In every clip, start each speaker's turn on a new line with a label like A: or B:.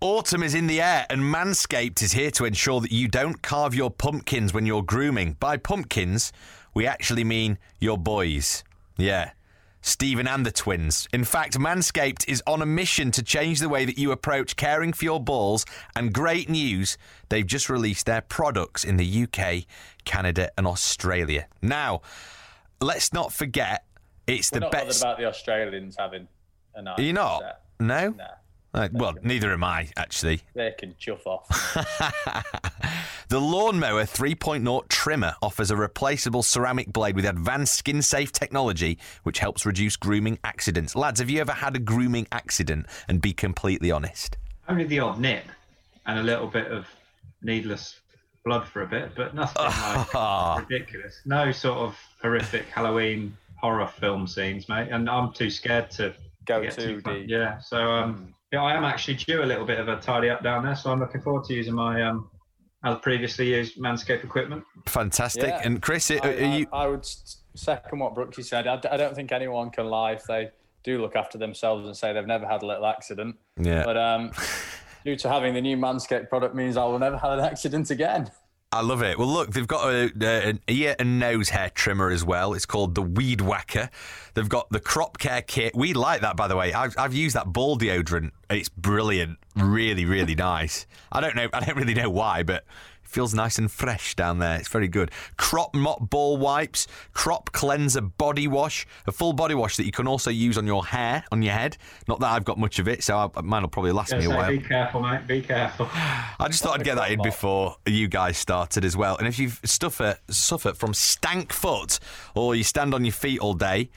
A: Autumn is in the air, and Manscaped is here to ensure that you don't carve your pumpkins when you're grooming. By pumpkins, we actually mean your boys. Yeah. Stephen and the twins. In fact, Manscaped is on a mission to change the way that you approach caring for your balls. And great news, they've just released their products in the UK, Canada, and Australia. Now, let's not forget, it's
B: We're
A: the
B: not
A: best.
B: about the Australians having a nice
A: you not?
B: set.
A: No?
B: Nah,
A: Uh, well, neither am I, actually.
B: they can chuff off.
A: The Lawnmower 3.0 trimmer offers a replaceable ceramic blade with advanced skin safe technology, which helps reduce grooming accidents. Lads, have you ever had a grooming accident? And be completely honest.
C: Only the odd nip and a little bit of needless blood for a bit, but nothing like ridiculous. No sort of horrific Halloween horror film scenes, mate. And I'm too scared to
B: Go
C: get
B: too deep.
C: Yeah. So um, yeah, I am actually due a little bit of a tidy up down there. So I'm looking forward to using my um, as previously used Manscaped equipment.
A: Fantastic.
B: Yeah.
A: And Chris, are,
B: I,
A: are you?
B: I, I would second what Brooksy said. I don't think anyone can lie if they do look after themselves and say they've never had a little accident.
A: Yeah.
B: But um, due to having the new Manscaped product means I will never have an accident again.
A: I love it. Well, look, they've got a, a- an ear and nose hair trimmer as well. It's called the Weed Whacker. They've got the Crop Care Kit. We like that, by the way. I've, I've used that ball deodorant. It's brilliant. Really, really nice. I don't know. I don't really know why, but feels nice and fresh down there. It's very good. Crop Mop Ball Wipes, Crop Cleanser Body Wash, a full body wash that you can also use on your hair, on your head. Not that I've got much of it, so I, mine will probably last
C: Yeah,
A: me a while.
C: be careful, mate. Be careful.
A: I just thought I'd get that in before you guys started as well. And if you suffer suffer from stank foot or you stand on your feet all day,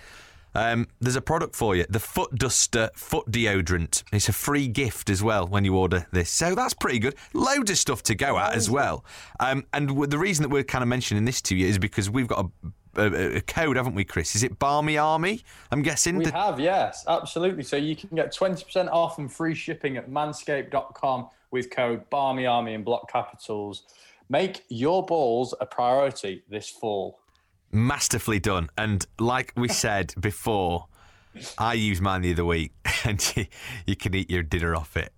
A: um, there's a product for you: the Foot Duster Foot Deodorant. It's a free gift as well when you order this, so that's pretty good. Loads of stuff to go at as well. Um, and w- the reason that we're kind of mentioning this to you is because we've got a, a, a code, haven't we, Chris? Is it Barmy Army? I'm guessing.
B: We
A: The-
B: have, yes, absolutely. So you can get 20% off and free shipping at manscaped.com with code Barmy Army in block capitals. Make your balls a priority this fall.
A: Masterfully done. And like we said before, I used mine the other week, and you, you can eat your dinner off it.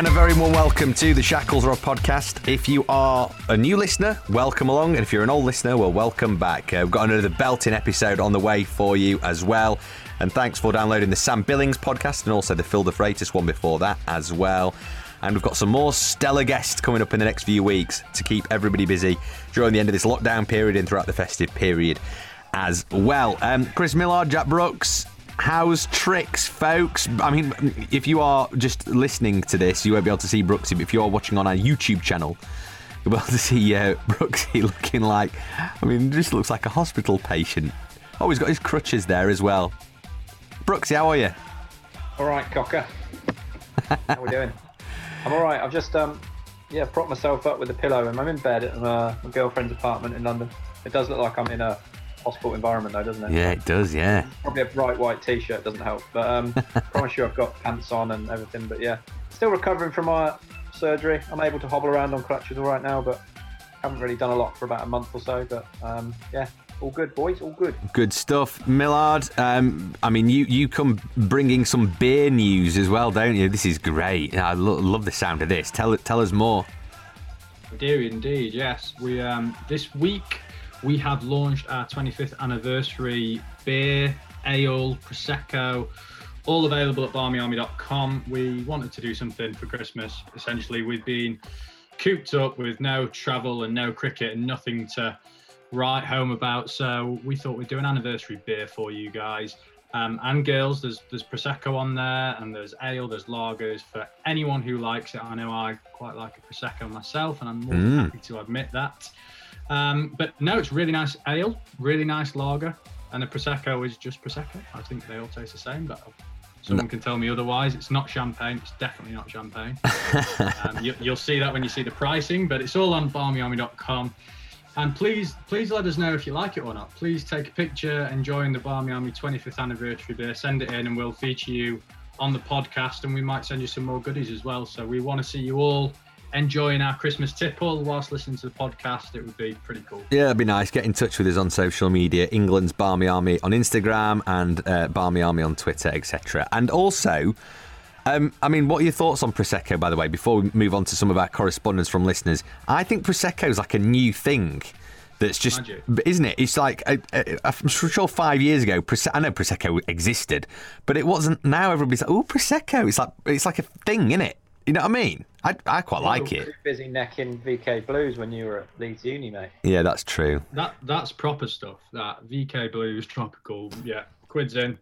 A: And a very warm welcome to the Shackles Rob podcast. If you are a new listener, welcome along. And if you're an old listener, well, welcome back. Uh, we've got another belting episode on the way for you as well. And thanks for downloading the Sam Billings podcast and also the Phil de Freitas one before that as well. And we've got some more stellar guests coming up in the next few weeks to keep everybody busy during the end of this lockdown period and throughout the festive period as well. Um, Chris Millard, Jack Brooks, How's tricks, folks? I mean, if you are just listening to this, you won't be able to see Brooksy, but if you are watching on our YouTube channel, you'll be able to see uh, Brooksy looking like, I mean, just looks like a hospital patient. Oh, he's got his crutches there as well. Brooksy, how are you?
C: All right, Cocker. How are we doing? I'm all right. I've just um, yeah, propped myself up with a pillow, and I'm in bed at uh, my girlfriend's apartment in London. It does look like I'm in a hospital environment, though, doesn't it?
A: Yeah, it does, yeah.
C: Probably a bright white t-shirt doesn't help, but um, promise you I've got pants on and everything. But yeah, still recovering from my surgery. I'm able to hobble around on crutches all right now, but haven't really done a lot for about a month or so. But um, yeah, all good, boys, all good.
A: Good stuff, Millard. Um, I mean, you you come bringing some beer news as well, don't you? This is great. I lo- love the sound of this. Tell tell us more.
D: We do indeed, yes. We um, this week we have launched our 25th anniversary beer, ale, prosecco, all available at barmyarmy.com. We wanted to do something for Christmas. Essentially, we've been
B: cooped up with no travel and no cricket and nothing to write home about. So we thought we'd do an anniversary beer for you guys. Um, and girls, there's there's prosecco on there, and there's ale, there's lagers for anyone who likes it. I know I quite like a prosecco myself, and I'm more than
A: Mm.
B: happy to admit that. Um, but no, it's really nice ale, really nice lager, and the prosecco is just prosecco. I think they all taste the same, but someone can tell me otherwise. It's not champagne. It's definitely not champagne. um, you, you'll see that when you see the pricing, but it's all on barmyarmy.com. And please, please let us know if you like it or not. Please take a picture enjoying the Barmy Army 25th anniversary beer. Send it in, and we'll feature you on the podcast, and we might send you some more goodies as well. So we want to see you all enjoying our Christmas tipple whilst listening to the podcast. It would be pretty cool.
A: Yeah, it'd be nice. Get in touch with us on social media. England's Barmy Army on Instagram and uh, Barmy Army on Twitter, etc. And also, um, I mean, what are your thoughts on prosecco? By the way, before we move on to some of our correspondence from listeners, I think prosecco is like a new thing. That's just,
B: Magic.
A: isn't it? It's like uh, uh, I'm sure five years ago, I know prosecco existed, but it wasn't. Now everybody's like, oh, prosecco. It's like it's like a thing, isn't it? You know what I mean? I I quite like
C: You were
A: it.
C: busy necking VK Blues when you were at Leeds Uni, mate.
A: Yeah, that's true.
B: That that's proper stuff. That VK Blues tropical. Yeah, quids in.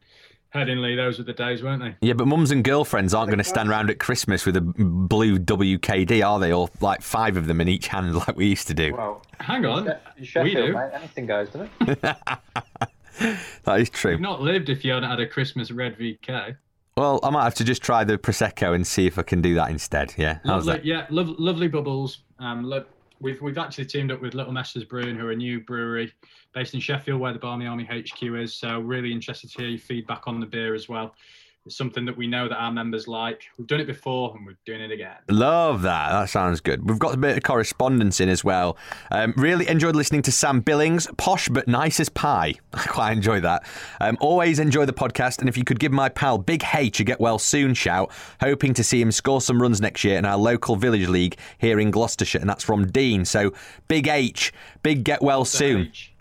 B: Headingley, those were the days, weren't they?
A: Yeah, but mums and girlfriends aren't going to stand around at Christmas with a blue WKD, are they? Or like five of them in each hand, like we used to do.
C: Well,
B: Hang on,
C: in
B: we do.
C: mate, anything goes, doesn't it?
A: That is true.
B: You've not lived if you hadn't had a Christmas red VK.
A: Well, I might have to just try the prosecco and see if I can do that instead. Yeah, how's
B: Lovely,
A: that?
B: yeah, lov lovely bubbles. Um, lo- we've we've actually teamed up with Little Mesters Brewing, who are a new brewery based in Sheffield, where the Barmy Army HQ is. So really interested to hear your feedback on the beer as well. It's something that we know that our members like. We've done it before, and we're doing it again.
A: Love that. That sounds good. We've got a bit of correspondence in as well. Um, really enjoyed listening to Sam Billings, posh but nice as pie. I quite enjoy that. Um, always enjoy the podcast, and if you could give my pal Big H a get well soon shout, hoping to see him score some runs next year in our local village league here in Gloucestershire, and that's from Dean. So Big H, big get well soon.
B: H.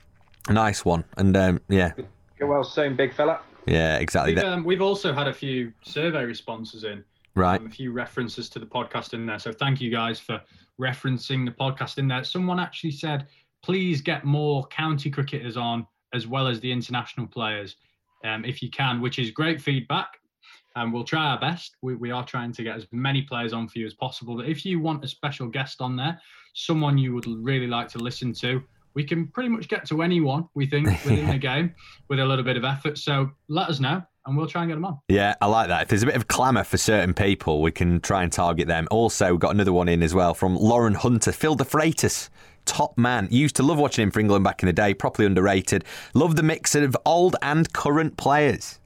A: Nice one. And um, yeah,
C: Get well soon, big fella.
A: Yeah, exactly
B: We've, um, we've also had a few survey responses in.
A: Right.
B: um, a few references to the podcast in there. So thank you guys for referencing the podcast in there. Someone actually said, please get more county cricketers on as well as the international players, um, if you can, which is great feedback. And we'll try our best. We, we are trying to get as many players on for you as possible. But if you want a special guest on there, someone you would really like to listen to, we can pretty much get to anyone we think within the game with a little bit of effort. So let us know and we'll try and get them on.
A: Yeah, I like that. If there's a bit of clamour for certain people, we can try and target them. Also, we've got another one in as well from Lauren Hunter, Phil de Freitas. Top man. Used to love watching him for England back in the day. Properly underrated. Love the mix of old and current players,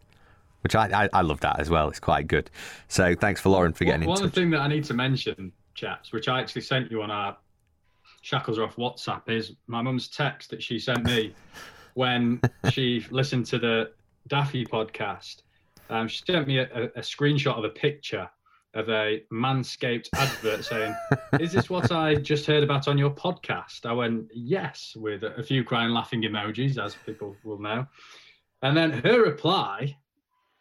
A: which I, I, I love that as well. It's quite good. So thanks for Lauren for getting
B: one,
A: in
B: one
A: touch.
B: thing that I need to mention, chaps, which I actually sent you on our Shackles are off WhatsApp, is my mum's text that she sent me when she listened to the Daffy podcast. Um, she sent me a, a, a screenshot of a picture of a Manscaped advert saying, "Is this what I just heard about on your podcast?" I went, "Yes," with a, a few crying, laughing emojis, as people will know. And then her reply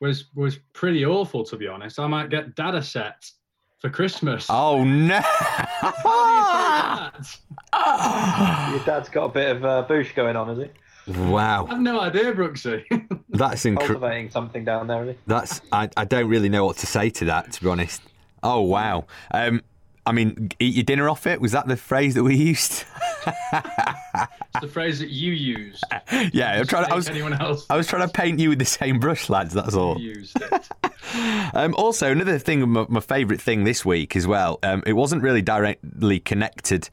B: was was pretty awful, to be honest. I might get data set for Christmas.
A: Oh no!
B: How do you take that?
C: Your dad's got a bit of uh, boosh going on, has he?
A: Wow.
B: I've no idea, Brooksy.
A: that's incredible.
C: Cultivating something down there, is he?
A: That's I, I don't really know what to say to that to be honest. Oh wow. Um, I mean, eat your dinner off it. Was that the phrase that we used?
B: it's the phrase that you used.
A: yeah, I'm trying. To, I was
B: anyone else
A: I was trying to paint you with the same brush, lads. That's all.
B: used it.
A: Um, also, another thing, my, my favourite thing this week as well. Um, it wasn't really directly connected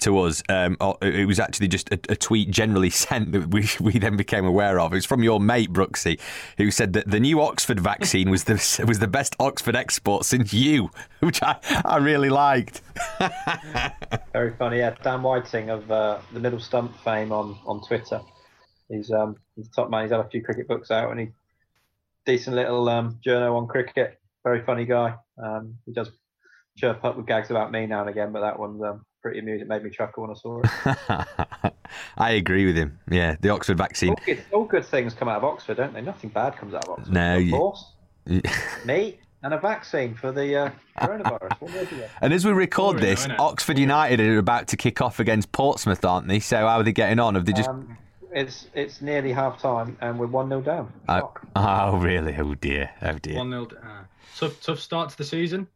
A: to us. Um, it was actually just a, a tweet generally sent that we we then became aware of. It was from your mate Brooksy, who said that the new Oxford vaccine was the was the best Oxford export since you, which I, I really liked.
C: Very funny. Yeah, Dan Whiting of uh, the Middle Stump fame on, on Twitter. He's um he's a top man. He's had a few cricket books out, and he decent little um journo on cricket. Very funny guy. Um, he does chirp up with gags about me now and again, but that one's um, pretty amusing. It made me chuckle when I saw it.
A: I agree with him. Yeah, the Oxford vaccine.
C: all, good, all good things come out of Oxford, don't they? Nothing bad comes out of Oxford.
A: No,
C: Of
A: you-
C: course. Meat. and a vaccine for the uh, coronavirus. What more do you want?
A: And as we record
B: Boring,
A: this. Oxford United are about to kick off against Portsmouth, aren't they? So how are they getting on? Have they just?
C: Um, it's it's nearly half time and we're one 0 down.
A: Oh, oh, really? Oh dear. Oh dear.
B: One 0 uh, tough, tough start to the season.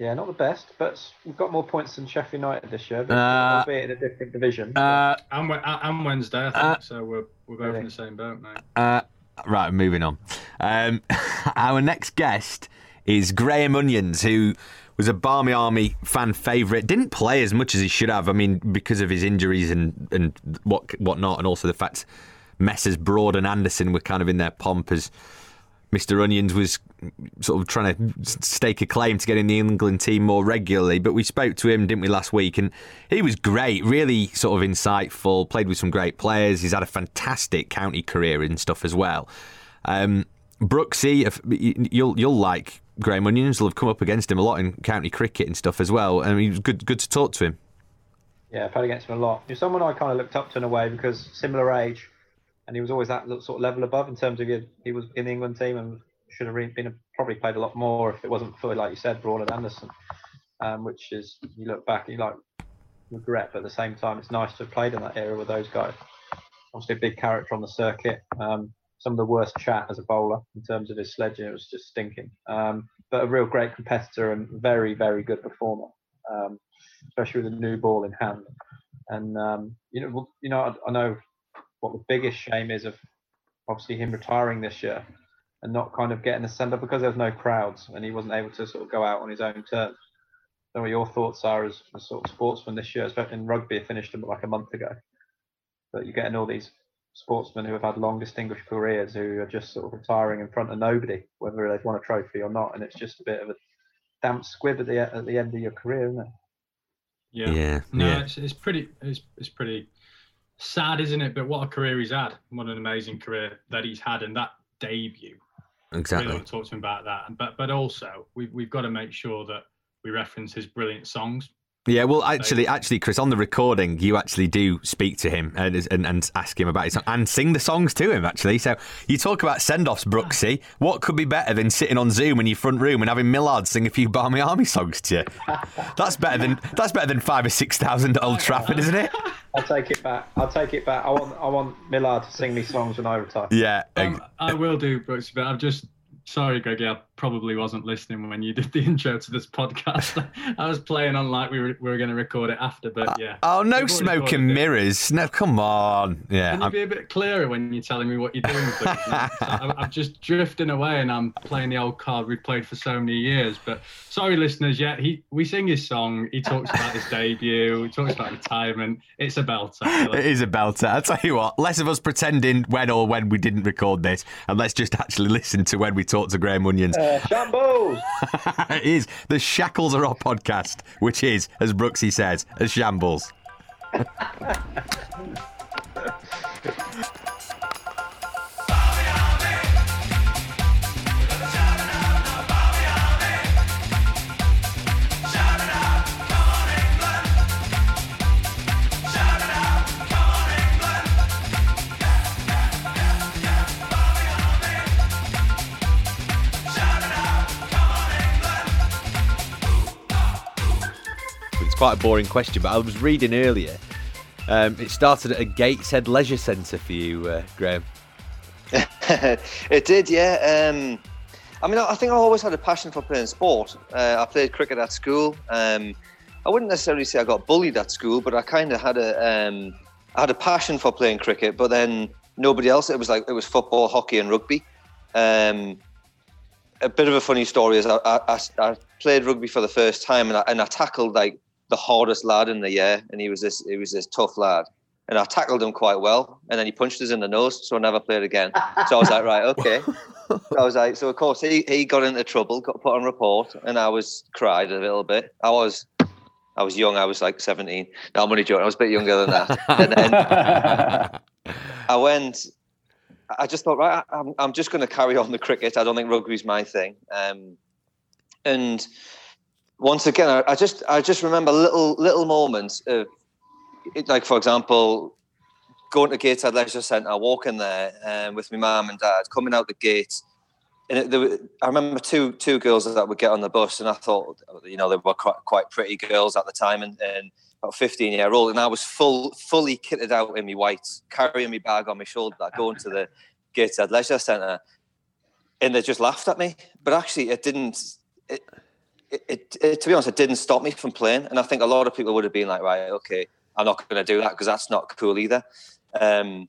C: Yeah, not the best, but we've got more points than Sheffield United this year, but
A: Uh,
C: albeit in a different division.
A: Uh,
B: And, and Wednesday, I think.
A: Uh,
B: so we're, we're both in the same boat, mate.
A: Uh, right, moving on. Um, our next guest is Graham Onions, who was a Barmy Army fan favourite. Didn't play as much as he should have. I mean, because of his injuries and and what whatnot, and also the fact Messrs Broad and Anderson were kind of in their pomp as Mr. Onions was sort of trying to stake a claim to get in the England team more regularly. But we spoke to him, didn't we, last week? And he was great, really sort of insightful, played with some great players. He's had a fantastic county career and stuff as well. Um, Brooksy, if- you'll you'll like Graham Onions. Will have come up against him a lot in county cricket and stuff as well. And he was good good to talk to him.
C: Yeah, I've played against him a lot. He's someone I kind of looked up to in a way because similar age, and he was always that sort of level above in terms of he, he was in the England team and should have been probably played a lot more if it wasn't for like you said, Broad and Anderson, um, which is you look back and you like regret, but at the same time it's nice to have played in that era with those guys. Obviously a big character on the circuit. Um, some of the worst chat as a bowler in terms of his sledging. It was just stinking. Um, but a real great competitor and very, very good performer, um, especially with a new ball in hand. And um, you know, you know, I, I know what the biggest shame is of obviously him retiring this year and not kind of getting a send up because there was no crowds and he wasn't able to sort of go out on his own terms. So what your thoughts are as a sort of sportsman this year, especially in rugby, it finished like a month ago. But you're getting all these sportsmen who have had long distinguished careers who are just sort of retiring in front of nobody, whether they've won a trophy or not, and it's just a bit of a damp squib at the at the end of your career, isn't it?
B: Yeah.
A: Yeah,
B: No,
A: yeah.
B: It's, it's pretty. It's, it's pretty sad, isn't it? But what a career he's had. What an amazing career that he's had, and that debut. Really
A: Exactly.
B: want to talk to him about that. But but also we've we've got to make sure that we reference his brilliant songs.
A: Yeah, well, actually, actually, Chris, on the recording, you actually do speak to him and, and, and ask him about his song and sing the songs to him. Actually, so you talk about send-offs, Brooksy. What could be better than sitting on Zoom in your front room and having Millard sing a few Barmy Army songs to you? That's better than that's better than five or six thousand at Old Trafford, isn't it?
C: I'll take it back. I'll take it back. I want I want Millard to sing me songs when I retire.
A: Yeah.
B: Um, I will do, Brooks, but I'm just sorry, Greggy. I probably wasn't listening when you did the intro to this podcast. I was playing on like we were, we were going to record it after, but yeah.
A: oh, no
B: We've
A: smoke
B: recorded
A: and
B: it.
A: mirrors. No, come on. Yeah.
B: Can you
A: I'm-
B: be a bit clearer when you're telling me what you're doing, please? I'm, I'm just drifting away and I'm playing the old card we've played for so many years. But sorry, listeners, yeah, he we sing his song. He talks about his debut. He talks about retirement. It's a belter.
A: It is a belter. I'll tell you what, less of us pretending when or when we didn't record this, and let's just actually listen to when we talked to Graham Onions.
C: Uh, shambles!
A: it is the Shackles Are Off podcast, which is, as Brooksy says, a shambles.
E: quite a boring question, but I was reading earlier. Um, it started at a Gateshead Leisure Centre for you, uh, Graham.
F: it did, yeah. Um, I mean, I think I always had a passion for playing sport. Uh, I played cricket at school. Um, I wouldn't necessarily say I got bullied at school, but I kind of had a um, I had a passion for playing cricket. But then nobody else. It was like it was football, hockey, and rugby. Um, a bit of a funny story is I, I- I played rugby for the first time, and I, and I tackled like the hardest lad in the year, and he was this he was this tough lad. And I tackled him quite well, and then he punched us in the nose, so I never played again. So I was like, right, okay. So I was like, so of course he, he got into trouble, got put on report, and I was cried a little bit. I was I was young, I was like 17. No, I'm only joking, I was a bit younger than that. and then I went, I just thought, right, I'm, I'm just going to carry on the cricket. I don't think rugby's my thing. Um, and once again, I, I just I just remember little little moments of, like for example, going to Gateshead Leisure Centre, walking there um, with my mum and dad, coming out the gate, and it, were, I remember two two girls that would get on the bus, and I thought, you know, they were quite quite pretty girls at the time, and, and about 15 year old, and I was full fully kitted out in my whites, carrying my bag on my shoulder, going to the Gateshead Leisure Centre, and they just laughed at me. But actually, it didn't. It, it, to be honest, it didn't stop me from playing, and I think a lot of people would have been like, right, okay, I'm not going to do that because that's not cool either. Um,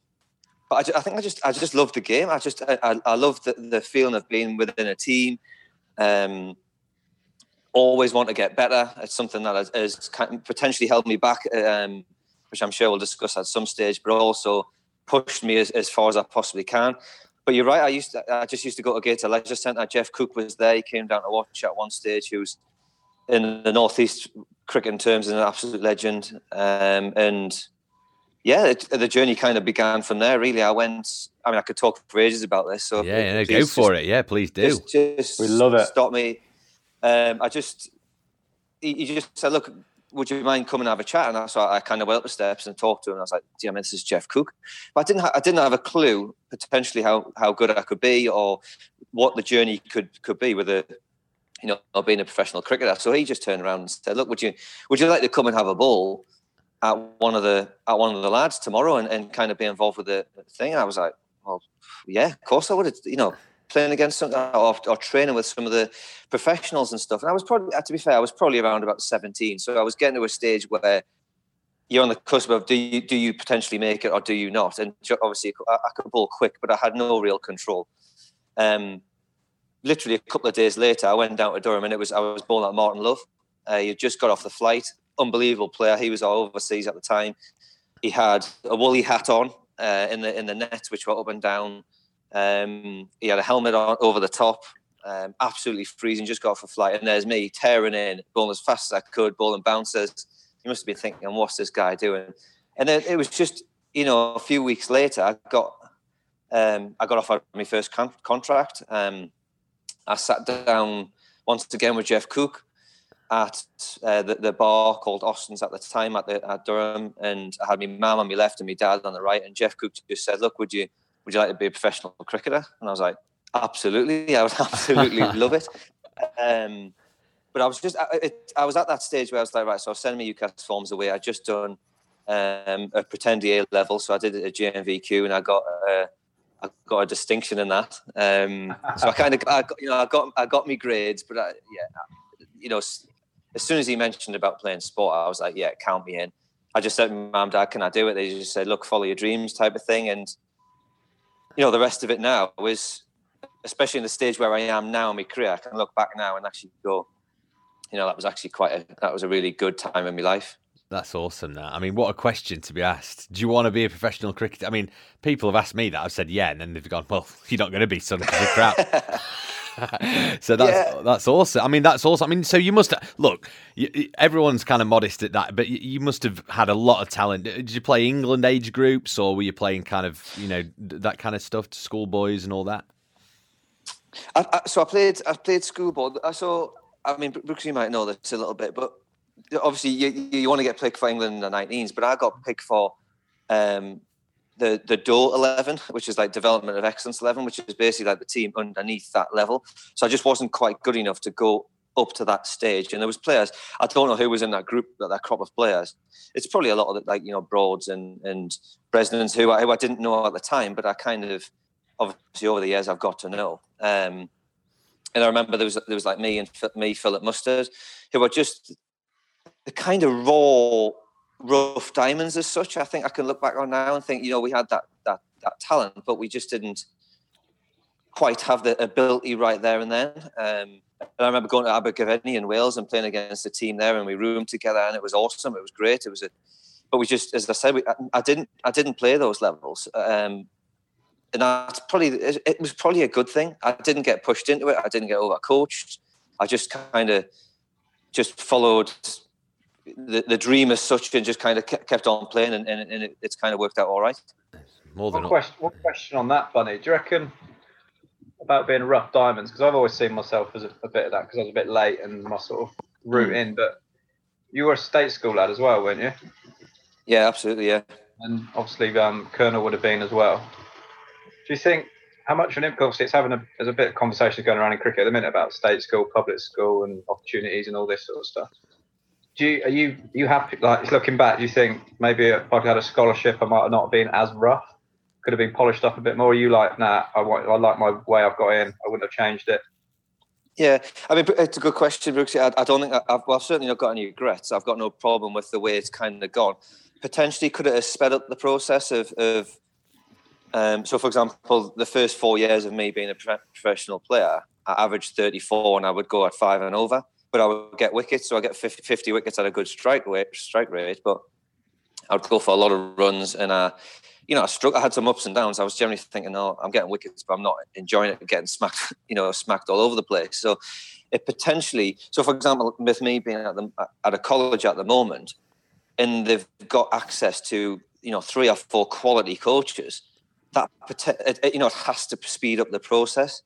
F: but I, I, think I just I just love the game. I just I, I love the, the feeling of being within a team. Um, always want to get better. It's something that has, has potentially held me back, um, which I'm sure we'll discuss at some stage. But also pushed me as, as far as I possibly can. But you're right. I used to, I just used to go to Gateshead Leisure Centre. Geoff Cook was there. He came down to watch at one stage. He was in the northeast cricket in terms an absolute legend. Um, and yeah, it, the journey kind of began from there. Really, I went. I mean, I could talk for ages about this. So
A: yeah, yeah go for just, it. Yeah, please do.
F: Just, just
B: we love it.
F: Stop me. Um, I just, he, he, just said, "Look, would you mind coming and have a chat?" And that's why I kind of went up the steps and talked to him. I was like, "Yeah, man, this is Geoff Cook," but I didn't. Ha- I didn't have a clue potentially how how good I could be or what the journey could could be with a you know, being a professional cricketer. So he just turned around and said, "Look, would you would you like to come and have a ball at one of the at one of the lads tomorrow and, and kind of be involved with the thing?" And I was like, "Well, yeah, of course I would." You know, playing against some or, or training with some of the professionals and stuff. And I was probably, to be fair, I was probably around about seventeen, so I was getting to a stage where you're on the cusp of do you do you potentially make it or do you not? And obviously, I, I could ball quick, but I had no real control. Um, literally a couple of days later, I went down to Durham and it was I was bowling at Martin Love. Uh, he just got off the flight. Unbelievable player. He was all overseas at the time. He had a woolly hat on uh, in the in the nets, which were up and down. Um, he had a helmet on over the top. Um, absolutely freezing. Just got off a flight, and there's me tearing in, bowling as fast as I could, bowling bouncers. You must have been thinking, "What's this guy doing?" And then it was just, you know, a few weeks later, I got um, I got off my first con- contract. Um, I sat down once again with Geoff Cook at uh, the, the, bar called Austin's at the time at, the, at Durham, and I had my mum on my left and my dad on the right. And Geoff Cook just said, "Look, would you would you like to be a professional cricketer?" And I was like, "Absolutely, I would absolutely love it." Um, but I was just, I, it, I was at that stage where I was like, right, so I was sending my UCAS forms away. I'd just done um, a pretend A level, so I did a GNVQ, and I got. Uh, I got a distinction in that. Um, so I kind of, I got, you know, I got, I got me grades, but I, yeah, you know, as soon as he mentioned about playing sport, I was like, yeah, count me in. I just said, Mom, Dad, can I do it? They just said, look, follow your dreams, type of thing. And you know, the rest of it now is, especially in the stage where I am now in my career, I can look back now and actually go, you know, that was actually quite a, that was a really good time in my life.
A: That's awesome. That I mean, what a question to be asked. Do you want to be a professional cricketer? I mean, people have asked me that. I've said yeah, and then they've gone, "Well, you're not going to be, son, because you're crap." so that's yeah. that's awesome. I mean, that's awesome. I mean, so you must look. You, everyone's kind of modest at that, but you, you, must have had a lot of talent. Did you play England age groups, or were you playing kind of you know that kind of stuff to schoolboys and all that?
F: I, I, so I played. I played schoolboy. So I mean, Brooks, you might know this a little bit, but obviously you, you want to get picked for England in the 19s, but I got picked for um, the the DO 11, which is like Development of Excellence 11, which is basically like the team underneath that level. So I just wasn't quite good enough to go up to that stage. And there was players I don't know who was in that group, that, that crop of players. It's probably a lot of the, like you know Broads and and Bresnans who I, who I didn't know at the time, but I kind of obviously over the years I've got to know. Um, and I remember there was there was like me and me Philip Mustard, who were just the kind of raw, rough diamonds as such. I think I can look back on now and think, you know, we had that that that talent, but we just didn't quite have the ability right there and then. Um, and I remember going to Abergavenny in Wales and playing against the team there, and we roomed together, and it was awesome. It was great. It was a, but we just, as I said, we, I, I didn't, I didn't play those levels. Um, and that's probably it, was probably a good thing. I didn't get pushed into it. I didn't get overcoached. I just kind of just followed the, the dream as such and just kind of kept on playing and, and, and it, it's kind of worked out all right.
C: More than one question, one question on that, Bunny. Do you reckon about being rough diamonds? Because I've always seen myself as a, a bit of that because I was a bit late and my sort of route mm. in. But you were a state school lad as well, weren't you?
F: Yeah, absolutely. Yeah.
C: And obviously, um, Colonel would have been as well. Do you think how much of an influence it's having a, there's a bit of conversation going around in cricket at the minute about state school, public school, and opportunities and all this sort of stuff. Do you are you you happy? Like looking back, do you think maybe if I'd had a scholarship, I might not have not been as rough? Could have been polished up a bit more. Are you like, nah, I want, I like my way I've got in. I wouldn't have changed it.
F: Yeah, I mean, it's a good question, Brooks. I, I don't think I, have well, I've certainly not got any regrets. I've got no problem with the way it's kind of gone. Potentially, could it have sped up the process of, of um, so, for example, the first four years of me being a professional player, I averaged 34 and I would go at five and over, but I would get wickets. So I get 50, 50 wickets at a good strike rate, strike rate, but I would go for a lot of runs and, uh, you know, I struck. I had some ups and downs. I was generally thinking, "Oh, I'm getting wickets, but I'm not enjoying it. Getting smacked, you know, smacked all over the place." So, it potentially. So, for example, with me being at the at a college at the moment, and they've got access to you know three or four quality coaches that you know it has to speed up the process.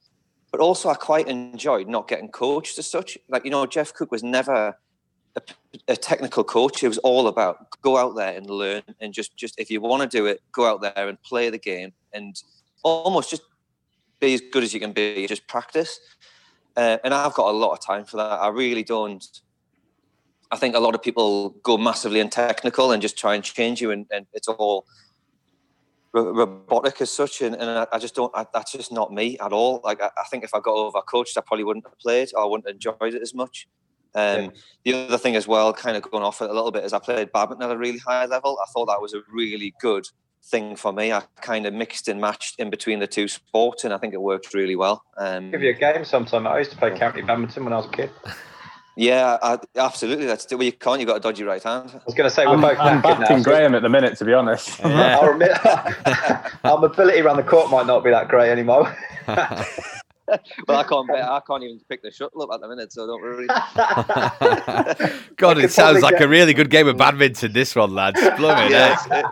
F: But also, I quite enjoyed not getting coached as such. Like you know, Geoff Cook was never a, a, technical coach. It was all about go out there and learn, and just just if you want to do it, go out there and play the game, and almost just be as good as you can be. Just practice. Uh, and I've got a lot of time for that. I really don't. I think a lot of people go massively in technical and just try and change you, and, and it's all robotic as such, and, and I, I, just don't. I, that's just not me at all. Like I, I, think if I got over coached, I probably wouldn't have played, or I wouldn't have enjoyed it as much. Um, yeah. The other thing as well, kind of going off it a little bit, is I played badminton at a really high level. I thought that was a really good thing for me. I kind of mixed and matched in between the two sports, and I think it worked really well. Um,
C: Give you a game sometime. I used to play county badminton when I was a kid.
F: Yeah, I, absolutely. That's well, you can't. You've got a dodgy right hand.
C: I was going to say we're
B: I'm,
C: both.
B: I'm backing now, Graham so. at the minute, to be honest.
C: Yeah. Our, our mobility around the court might not be that great anymore.
F: well, I can't. I can't even pick the shuttle up at the minute, so don't worry.
A: God, it sounds like get... a really good game of badminton. This one, lads. Blooming
F: yes, it,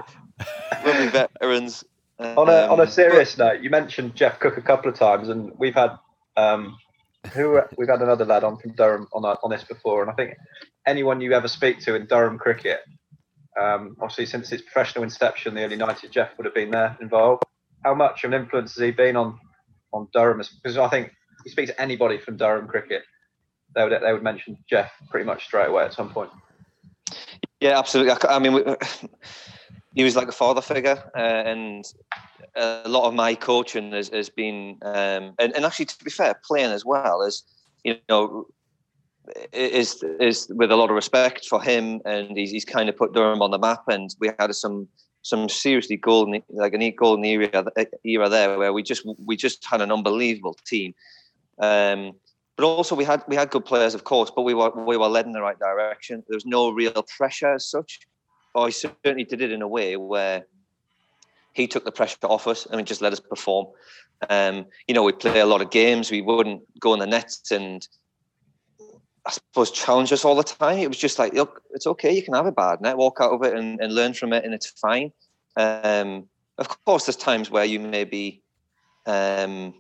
F: lovely veterans.
C: on a on a um, serious but... note, you mentioned Geoff Cook a couple of times, and we've had um, who we've had another lad on from Durham on on this before, and I think anyone you ever speak to in Durham cricket, um, obviously since its professional inception, the early '90s, Geoff would have been there involved. How much of an influence has he been on on Durham? Because I think you speak to anybody from Durham cricket, they would they would mention Geoff pretty much straight away at some point.
F: Yeah, absolutely. I, I mean, he was like a father figure, uh, and a lot of my coaching has, has been, um, and, and actually to be fair, playing as well as you know, is is with a lot of respect for him, and he's, he's kind of put Durham on the map, and we had some some seriously golden like a neat golden era era there where we just we just had an unbelievable team. Um, but also we had we had good players, of course, but we were we were led in the right direction. There was no real pressure as such. I certainly did it in a way where he took the pressure off us and just let us perform. Um, you know, we'd play a lot of games. We wouldn't go in the nets and I suppose challenge us all the time. It was just like, look, it's okay. You can have a bad net, walk out of it and, and learn from it, and it's fine. Um, of course, there's times where you maybe um,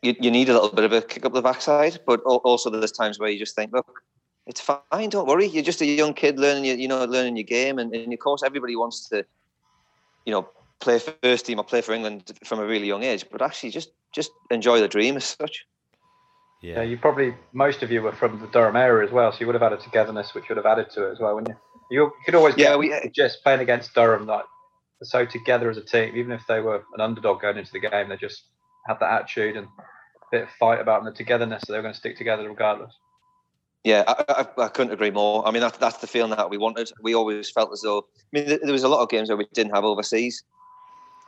F: you, you need a little bit of a kick up the backside, but also there's times where you just think, look, it's fine. Don't worry. You're just a young kid learning, you know, learning your game, and, and of course, everybody wants to you know, play first team or play for England from a really young age, but actually just just enjoy the dream as such.
C: Yeah. yeah, you probably most of you were from the Durham area as well, so you would have had a togetherness which would have added to it as well, wouldn't you? You could always get yeah, we, just playing against Durham like so together as a team, even if they were an underdog going into the game, they just had that attitude and a bit of fight about them, the togetherness, so they were going to stick together regardless.
F: Yeah, I, I, I, couldn't agree more. I mean, that, that's the feeling that we wanted. We always felt as though. I mean, there was a lot of games where we didn't have overseas,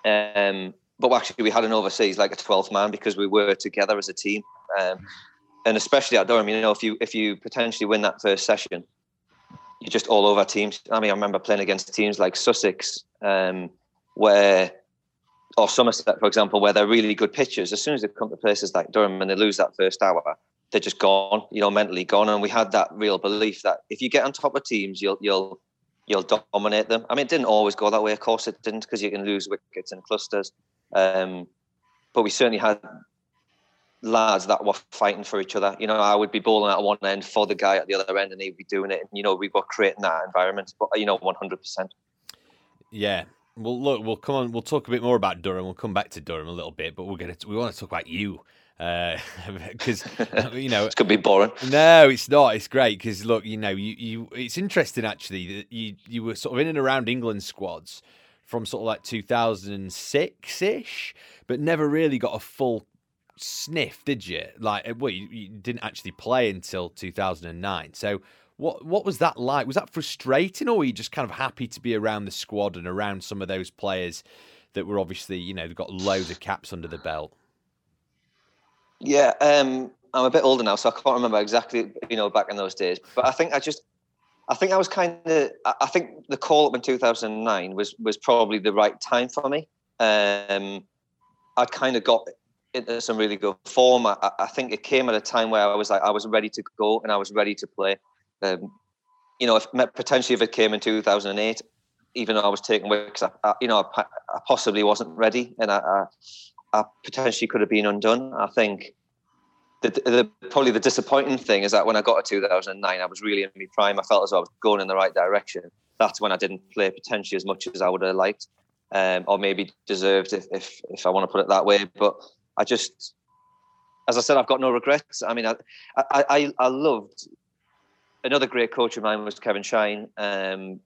F: um, but actually we had an overseas like a twelfth man because we were together as a team, um, and especially at Durham. You know, if you if you potentially win that first session, you're just all over teams. I mean, I remember playing against teams like Sussex, um, where or Somerset, for example, where they're really good pitchers. As soon as they come to places like Durham and they lose that first hour, they're just gone, you know, mentally gone. And we had that real belief that if you get on top of teams, you'll you'll you'll dominate them. I mean, it didn't always go that way. Of course, it didn't because you can lose wickets in clusters. Um, but we certainly had lads that were fighting for each other. You know, I would be bowling at one end for the guy at the other end, and he'd be doing it. And you know, we were creating that environment. But you know, one hundred percent.
A: Yeah, Well, look, we'll come on. We'll talk a bit more about Durham. We'll come back to Durham a little bit, but we're gonna we want to talk about you because uh, you know
F: it's gonna be boring.
A: No, it's not. It's great because look, you know, you you it's interesting actually that you you were sort of in and around England squads from sort of like 2006 ish, but never really got a full sniff, did you? Like, well, you, you didn't actually play until 2009. So what what was that like? Was that frustrating, or were you just kind of happy to be around the squad and around some of those players that were obviously, you know, they've got loads of caps under the belt?
F: Yeah, um, I'm a bit older now, so I can't remember exactly, you know, back in those days. But I think I just, I think I was kind of, I think the call up in 2009 was was probably the right time for me. Um, I'd kind of got into some really good form. I, I, think it came at a time where I was like, I was ready to go and I was ready to play. Um, you know, if potentially if it came in 2008, even though I was taken away because I, I, you know, I, I, possibly wasn't ready and I, I, potentially could have been undone. I think the, the, probably the disappointing thing is that when I got to 2009, I was really in my prime. I felt as though I was going in the right direction. That's when I didn't play potentially as much as I would have liked, um, or maybe deserved, if, if if I want to put it that way. But I just, as I said, I've got no regrets. I mean, I I, I, I loved another great coach of mine was Kevin Shine, um,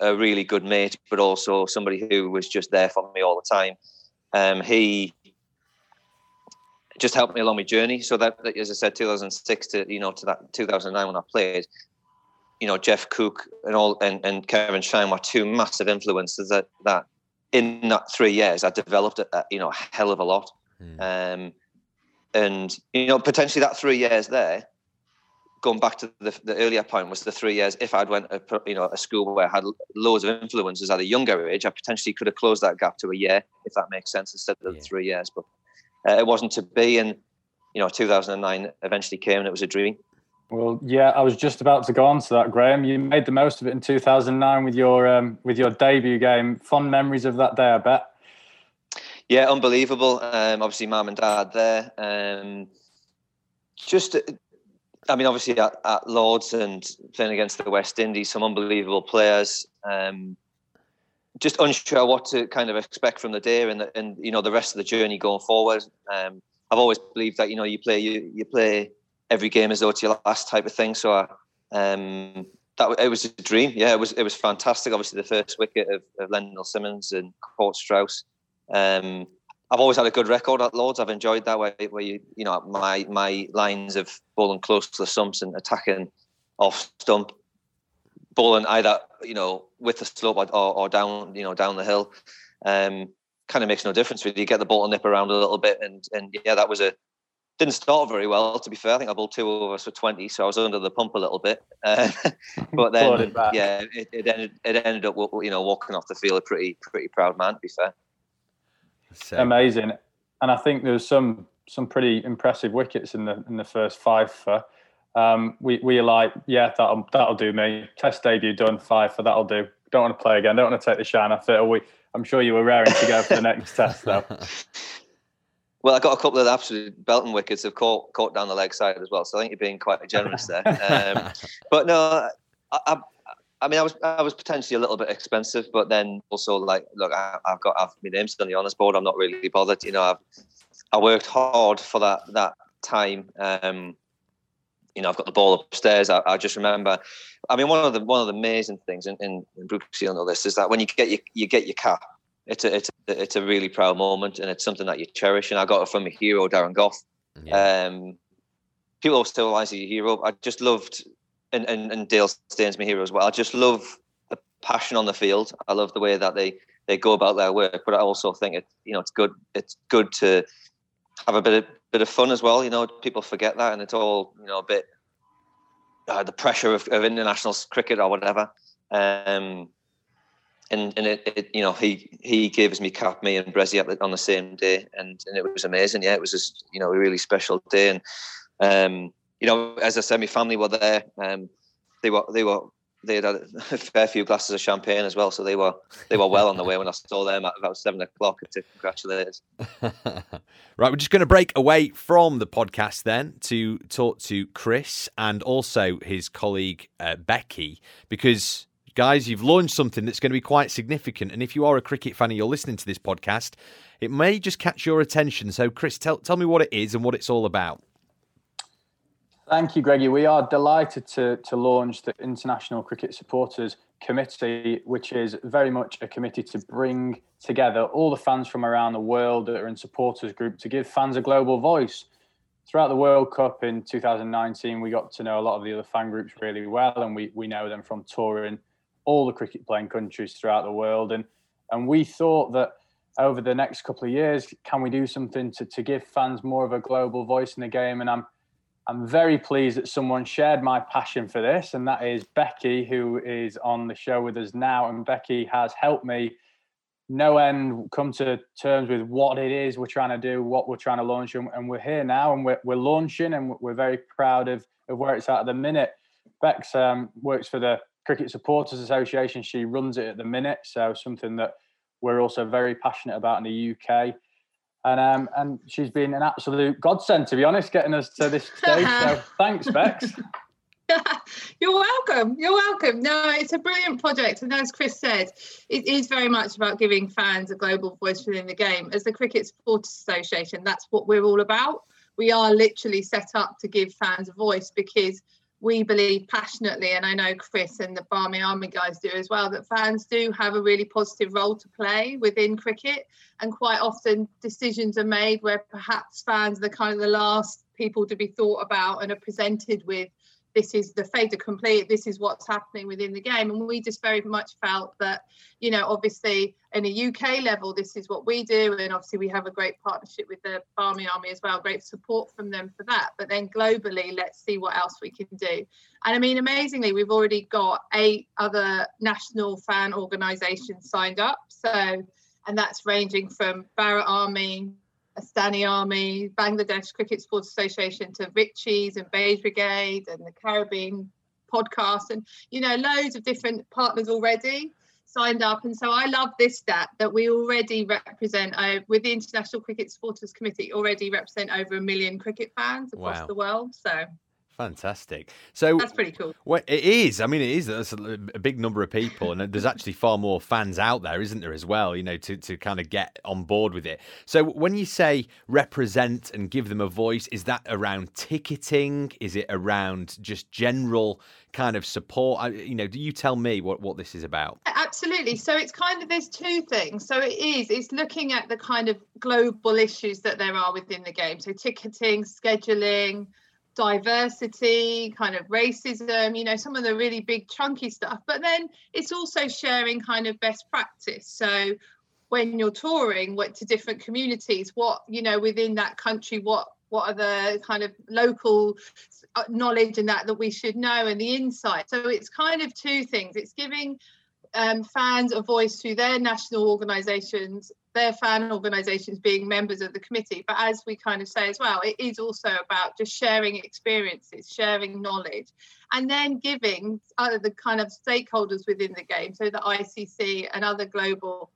F: a, really good mate, but also somebody who was just there for me all the time. Um, he just helped me along my journey. So that, as I said, 2006 to you know to that 2009 when I played, you know Geoff Cook and all and, and Kevin Shine were two massive influences that that in that three years I developed a, you know a hell of a lot. Mm. Um, and you know potentially that three years there going back to the, the, earlier point was the three years. If I'd went, a, you know, a school where I had loads of influences at a younger age, I potentially could have closed that gap to a year, if that makes sense, instead of yeah. three years. But uh, it wasn't to be, and you know, 2009 eventually came, and it was a dream.
B: Well, yeah, I was just about to go on to that, Graham. You made the most of it in 2009 with your um, with your debut game. Fond memories of that day, I bet.
F: Yeah, unbelievable. Um, obviously, mum and dad there. Um, just I mean, obviously at, at, Lords and playing against the West Indies, some unbelievable players. Um, just unsure what to kind of expect from the day and, the, and you know the rest of the journey going forward. Um, I've always believed that you know you play you you play every game as though it's your last type of thing. So I, um, that it was a dream. Yeah, it was it was fantastic. Obviously, the first wicket of, of Lendl Simmons and caught Strauss. Um, I've always had a good record at Lords. I've enjoyed that way where you you know my my lines of bowling close to the stumps and attacking off stump, bowling either you know with the slope or, or down you know down the hill, um, kind of makes no difference. Really, you get the ball to nip around a little bit, and and yeah, that was a didn't start very well. To be fair, I think I bowled two overs for twenty, so I was under the pump a little bit. Uh, but then yeah, it, it ended it ended up you know walking off the field a pretty pretty proud man. To be fair.
B: So. Amazing, and I think there's some some pretty impressive wickets in the in the first five for. Um, we we are like, yeah, that'll that'll do me. Test debut done, five for that'll do. Don't want to play again. Don't want to take the shine off it. We, I'm sure you were raring to go for the next test though.
F: Well, I got a couple of absolute belting wickets have caught caught down the leg side as well. So I think you're being quite generous there. Um, but no, I, I, I mean, I was I was potentially a little bit expensive, but then also like, look, I, have got I've my name's on the honors board. I'm not really bothered. You know, I've I worked hard for that that time. Um, you know, I've got the ball upstairs. I, I, just remember. I mean, one of the one of the amazing things in in, in Brooksy on all this is that when you get your you get your cap, it's a it's a, it's a really proud moment, and it's something that you cherish. And I got it from a hero, Darren Gough. Yeah. Um, people still he's a hero. I just loved and, and, and Dale Steyn's my hero as well. I just love the passion on the field. I love the way that they, they go about their work, but I also think it you know it's good it's good to have a bit of bit of fun as well. You know, people forget that, and it's all you know a bit uh, the pressure of, of international cricket or whatever. Um, and and it, it, you know he he gave us me cap me and Brezzy on the same day, and and it was amazing. Yeah, it was just you know a really special day, and um, you know, as I said, my family were there. Um, they were they were they had a fair few glasses of champagne as well, so they were they were well on the way when I saw them at about seven o'clock to congratulate us.
A: right, we're just going to break away from the podcast then to talk to Chris and also his colleague uh, Becky because guys, you've launched something that's going to be quite significant. And if you are a cricket fan and you're listening to this podcast, it may just catch your attention. So, Chris, tell, tell me what it is and what it's all about.
B: Thank you, Greggy. We are delighted to, to launch the International Cricket Supporters Committee, which is very much a committee to bring together all the fans from around the world that are in supporters group to give fans a global voice. Throughout the World Cup in 2019, we got to know a lot of the other fan groups really well, and we, we know them from touring all the cricket playing countries throughout the world. And and we thought that over the next couple of years, can we do something to, to give fans more of a global voice in the game? And I'm I'm very pleased that someone shared my passion for this, and that is Becky, who is on the show with us now. And Becky has helped me no end come to terms with what it is we're trying to do, what we're trying to launch, and, and we're here now, and we're, we're launching, and we're very proud of, of where it's at at the minute. Bex um, works for the Cricket Supporters Association. She runs it at the minute, so something that we're also very passionate about in the UK and um, and she's been an absolute godsend to be honest, getting us to this stage. so thanks, Bex.
G: You're welcome. You're welcome. No, it's a brilliant project, and as Chris said, it is very much about giving fans a global voice within the game. As the Cricket Supporters Association, that's what we're all about. We are literally set up to give fans a voice because we believe passionately, and I know Chris and the Barmy Army guys do as well, that fans do have a really positive role to play within cricket. And quite often decisions are made where perhaps fans are the kind of the last people to be thought about and are presented with this is the fait complete this is what's happening within the game. And we just very much felt that you know obviously in a uk level this is what we do. And obviously we have a great partnership with the barmy army as well great support from them for that. But then globally let's see what else we can do. And i mean amazingly we've already got eight other national fan organizations signed up. So and that's ranging from Bharat Army Astani Army, Bangladesh Cricket Sports Association to Ritchies and Beige Brigade and the Caribbean podcast. And you know loads of different partners already signed up. And so I love this stat that we already represent uh, with the International Cricket Supporters Committee already represent over a million cricket fans across wow. the world. So
A: Fantastic. So
G: that's pretty cool.
A: Well, it is. I mean, it is. That's a, a, big number of people, and there's actually far more fans out there, isn't there, as well? You know, to to kind of get on board with it. So when you say represent and give them a voice, is that around ticketing? Is it around just general kind of support? I, you know, do you tell me what what this is about?
G: Absolutely. So it's kind of there's two things. So it is. It's looking at the kind of global issues that there are within the game. So ticketing, scheduling diversity, kind of racism, you know, some of the really big chunky stuff. But then it's also sharing kind of best practice. So when you're touring what to different communities, what, you know, within that country, what what are the kind of local uh, knowledge and that that we should know and the insight. So it's kind of two things. It's giving um, fans a voice through their national organisations, their fan organisations being members of the committee. But as we kind of say as well, it is also about just sharing experiences, sharing knowledge, and then giving other the kind of stakeholders within the game, so the ICC and other global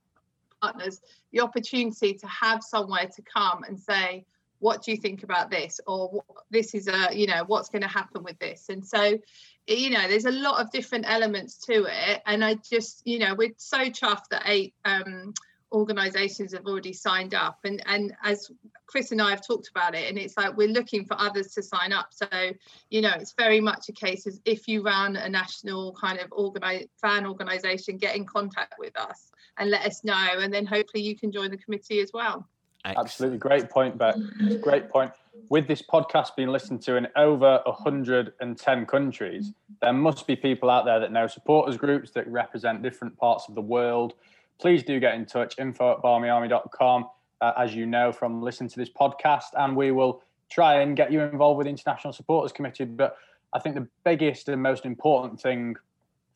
G: partners, the opportunity to have somewhere to come and say, what do you think about this or this is a you know what's going to happen with this and so you know there's a lot of different elements to it and i just you know we're so chuffed that eight um, organizations have already signed up and and as chris and i have talked about it and it's like we're looking for others to sign up so you know it's very much a case as if you run a national kind of organize fan organization get in contact with us and let us know and then hopefully you can join the committee as well
B: Absolutely. Great point, Beck. Great point. With this podcast being listened to in over 110 countries, there must be people out there that know supporters groups that represent different parts of the world. Please do get in touch, info at barmyarmy.com, uh, as you know from listening to this podcast, and we will try and get you involved with the International Supporters Committee. But I think the biggest and most important thing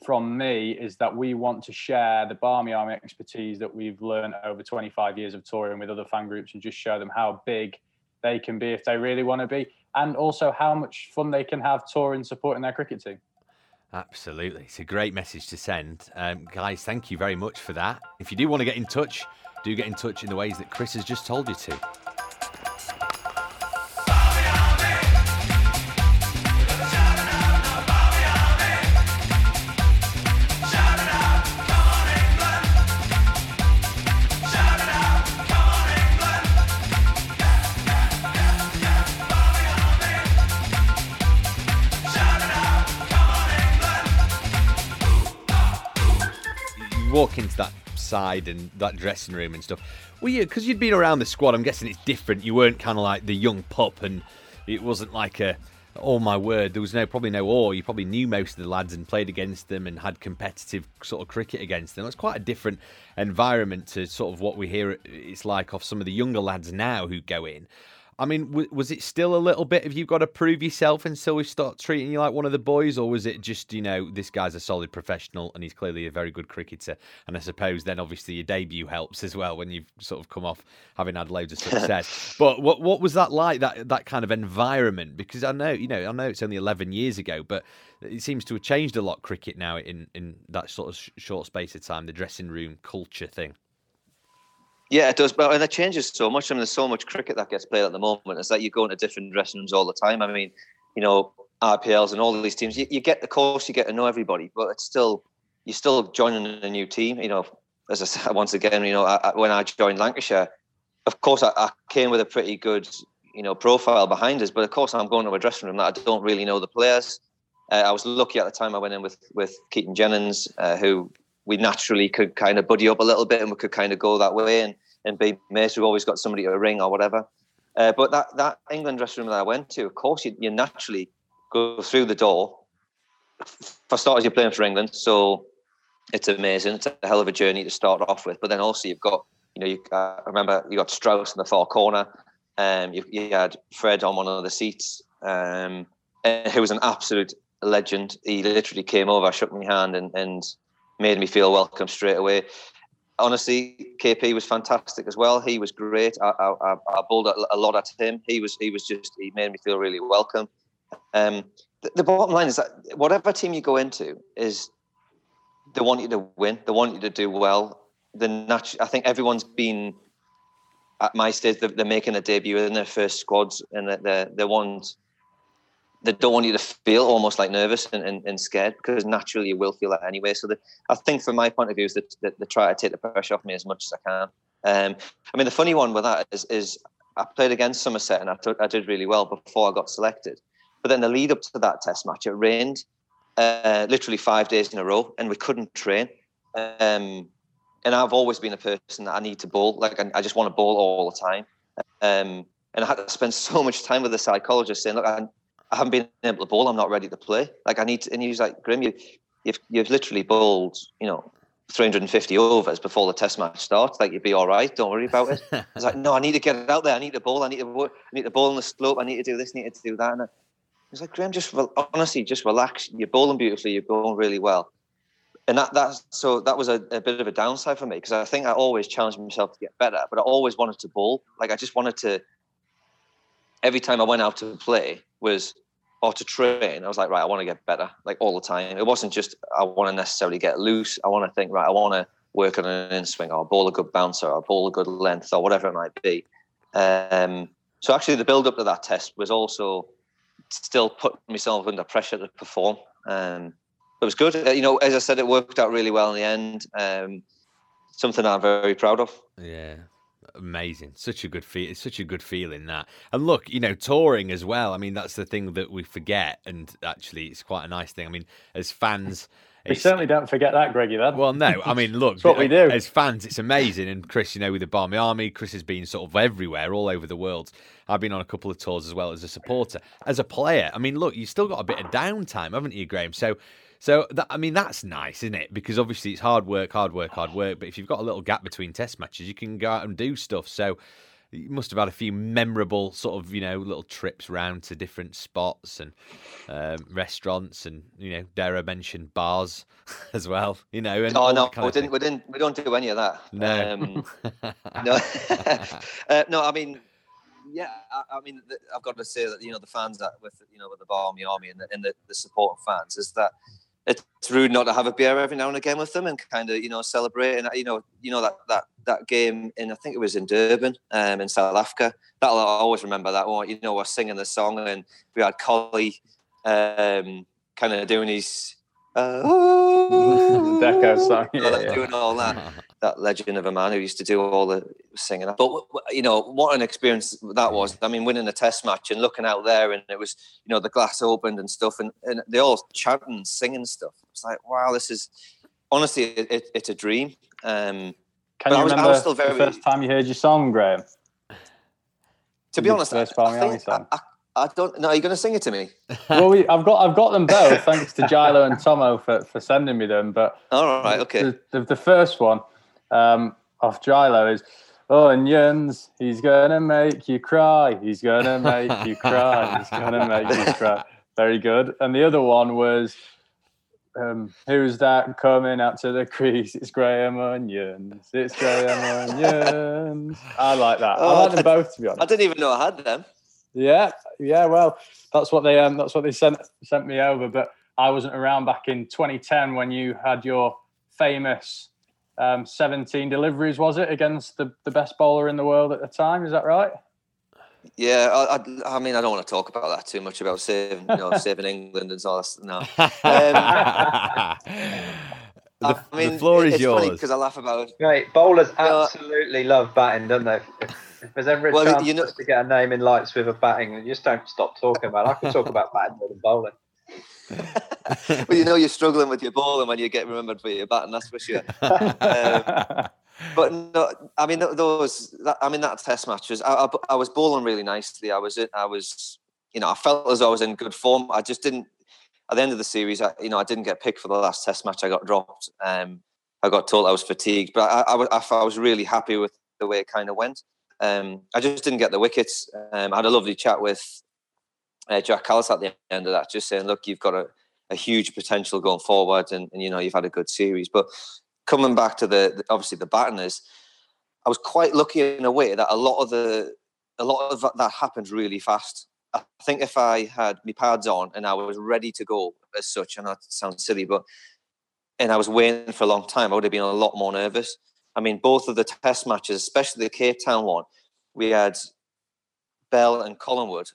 B: from me is that we want to share the Barmy Army expertise that we've learned over 25 years of touring with other fan groups and just show them how big they can be if they really want to be, and also how much fun they can have touring supporting their cricket team.
A: Absolutely. It's a great message to send. Um, guys, thank you very much for that. If you do want to get in touch, do get in touch in the ways that Chris has just told you to. Walk into that side and that dressing room and stuff. Well, you because you'd been around the squad. I'm guessing it's different. You weren't kind of like the young pup, and it wasn't like a oh my word, there was no probably no awe. You probably knew most of the lads and played against them and had competitive sort of cricket against them. It's quite a different environment to sort of what we hear it's like off some of the younger lads now who go in. I mean, w- was it still a little bit? Have you got to prove yourself until we start treating you like one of the boys, or was it just you know this guy's a solid professional and he's clearly a very good cricketer? And I suppose then obviously your debut helps as well when you've sort of come off having had loads of success. but what what was that like that that kind of environment? Because I know you know I know it's only eleven years ago, but it seems to have changed a lot cricket now in in that sort of sh- short space of time. The dressing room culture thing.
F: Yeah, it does. But and it changes so much. I mean, there's so much cricket that gets played at the moment. It's like you go into different dressing rooms all the time. I mean, you know, IPLs and all these teams. You, you get the course, you get to know everybody, but it's still you're still joining a new team. You know, as I said once again, you know, I, when I joined Lancashire, of course I, I, came with a pretty good you know profile behind us, but of course I'm going to a dressing room that I don't really know the players. Uh, I was lucky at the time. I went in with with Keaton Jennings, uh, who we naturally could kind of buddy up a little bit and we could kind of go that way and, and be mates. We've always got somebody to ring or whatever. Uh, but that, that England dressing room that I went to, of course, you, you naturally go through the door. For starters, you're playing for England, so it's amazing. It's a hell of a journey to start off with. But then also you've got, you know, you uh, remember you got Strauss in the far corner. Um, you, you had Fred on one of the seats, um, who was an absolute legend. He literally came over, shook my hand, and, and made me feel welcome straight away. Honestly, KP was fantastic as well. He was great. I, I, I bowled a lot at him. He was he was just he made me feel really welcome. Um, the, the bottom line is that whatever team you go into is they want you to win. They want you to do well. The natu- I think everyone's been at my stage. They're, they're making a debut in their first squads, and they're they want they don't want you to feel almost like nervous and, and, and scared because naturally you will feel that anyway. So the, I think from my point of view is that, that they try to take the pressure off me as much as I can. Um, I mean, the funny one with that is, is I played against Somerset and I, did really well before I got selected. But then the lead up to that test match, it rained uh, literally five days in a row and we couldn't train. Um, and I've always been a person that I need to bowl. Like I, I just want to bowl all the time. Um, and I had to spend so much time with the psychologist saying, look, I, I haven't been able to bowl. I'm not ready to play. Like I need to, and he was like, Grim, you, you've, you've literally bowled, you know, 350 overs before the test match starts. Like you'd be all right. Don't worry about it. I was like, no, I need to get it out there. I need to bowl. I need to, I need to bowl in the slope. I need to do this. I need to do that. And I was like, Graham, just honestly, just relax. You're bowling beautifully. You're bowling really well. And that that's so that was a, a bit of a downside for me because I think I always challenged myself to get better, but I always wanted to bowl. Like I just wanted to. Every time I went out to play, was or to train, I was like, right, I want to get better, like all the time. It wasn't just I want to necessarily get loose. I want to think, right, I want to work on an in swing or bowl a good bouncer or bowl a good length or whatever it might be. Um, so actually, the build up to that test was also still putting myself under pressure to perform. Um, it was good. You know, as I said, it worked out really well in the end. Um, something I'm very proud of.
A: Yeah, amazing. Such a good feel. It's such a good feeling that. And look, you know, touring as well. I mean, that's the thing that we forget, and actually, it's quite a nice thing. I mean, as fans.
B: We certainly don't forget that, Greggy. Then.
A: Well, no, I mean, look,
B: what we do
A: as fans. It's amazing, and Chris, you know, with the Barmy Army, Chris has been sort of everywhere, all over the world. I've been on a couple of tours as well as a supporter, as a player. I mean, look, you've still got a bit of downtime, haven't you, Graham? So so that, I mean, that's nice, isn't it? Because obviously it's hard work, hard work, hard work. But if you've got a little gap between test matches, you can go out and do stuff. So you must have had a few memorable sort of you know little trips round to different spots and um, restaurants and you know dare I mention bars as well you know and
F: oh no we didn't, we didn't we don't do any of that
A: no
F: um, no uh, no I mean yeah I, I, mean I've got to say that you know the fans that with you know with the Barmy Army and the, and the, the support of fans is that it's rude not to have a beer every now and again with them and kind of you know celebrate and you know you know that that that game in I think it was in Durban um, in South Africa. That'll I always remember that one. You know, we're singing the song and we had Collie um, kind of doing his uh,
B: Deco song,
F: yeah, yeah. doing all that. That legend of a man who used to do all the singing. But you know what an experience that was. I mean, winning a test match and looking out there, and it was you know the glass opened and stuff, and, and they all chanting, singing stuff. It's like wow, this is honestly, it, it, it's a dream. Um,
B: Can you I was, remember I was still very, the first time you heard your song, Graham?
F: To be honest, I, I, think, I, I, don't. No, are you going to sing it to me?
B: well, we, I've got I've got them both. thanks to Gilo and Tomo for, for sending me them. But
F: all right, okay.
B: The, the, the first one um, off Gilo is onions. He's gonna make you cry. He's gonna make you cry. He's gonna make you cry. Very good. And the other one was um, who's that coming out to the crease? It's Graham Onions. It's Graham Onions. I like that. Oh, I like them both to be honest.
F: I didn't even know I had them.
B: Yeah, yeah. Well, that's what they um, that's what they sent sent me over. But I wasn't around back in 2010 when you had your famous um, 17 deliveries. Was it against the the best bowler in the world at the time? Is that right?
F: Yeah, I, I, I, mean, I don't want to talk about that too much about saving, you know, saving England and all that. No.
A: Um, the, I mean, the floor is
F: it's
A: yours.
F: because I laugh about. it.
C: Right, bowlers absolutely know, love batting, don't they? If, if there's ever a well, chance you know, to get a name in lights with a batting, you just don't stop talking about. it. I can talk about batting more than bowling.
F: well, you know you're struggling with your bowling when you get remembered for your batting. That's for sure. um, but no, I mean those. That, I mean that test matches. I, I, I, was bowling really nicely. I was. I was. You know, I felt as though I was in good form. I just didn't. At the end of the series, I, you know, I didn't get picked for the last test match. I got dropped. Um, I got told I was fatigued, but I, I, I, I was really happy with the way it kind of went. Um, I just didn't get the wickets. Um, I had a lovely chat with uh, Jacques Kallis at the end of that, just saying, "Look, you've got a, a huge potential going forward, and, and you know you've had a good series, but coming back to the, the obviously the batting is, I was quite lucky in a way that a lot of the a lot of that happened really fast. I think if I had my pads on and I was ready to go as such, and that sounds silly, but and I was waiting for a long time, I would have been a lot more nervous. I mean, both of the test matches, especially the Cape Town one, we had Bell and Collingwood.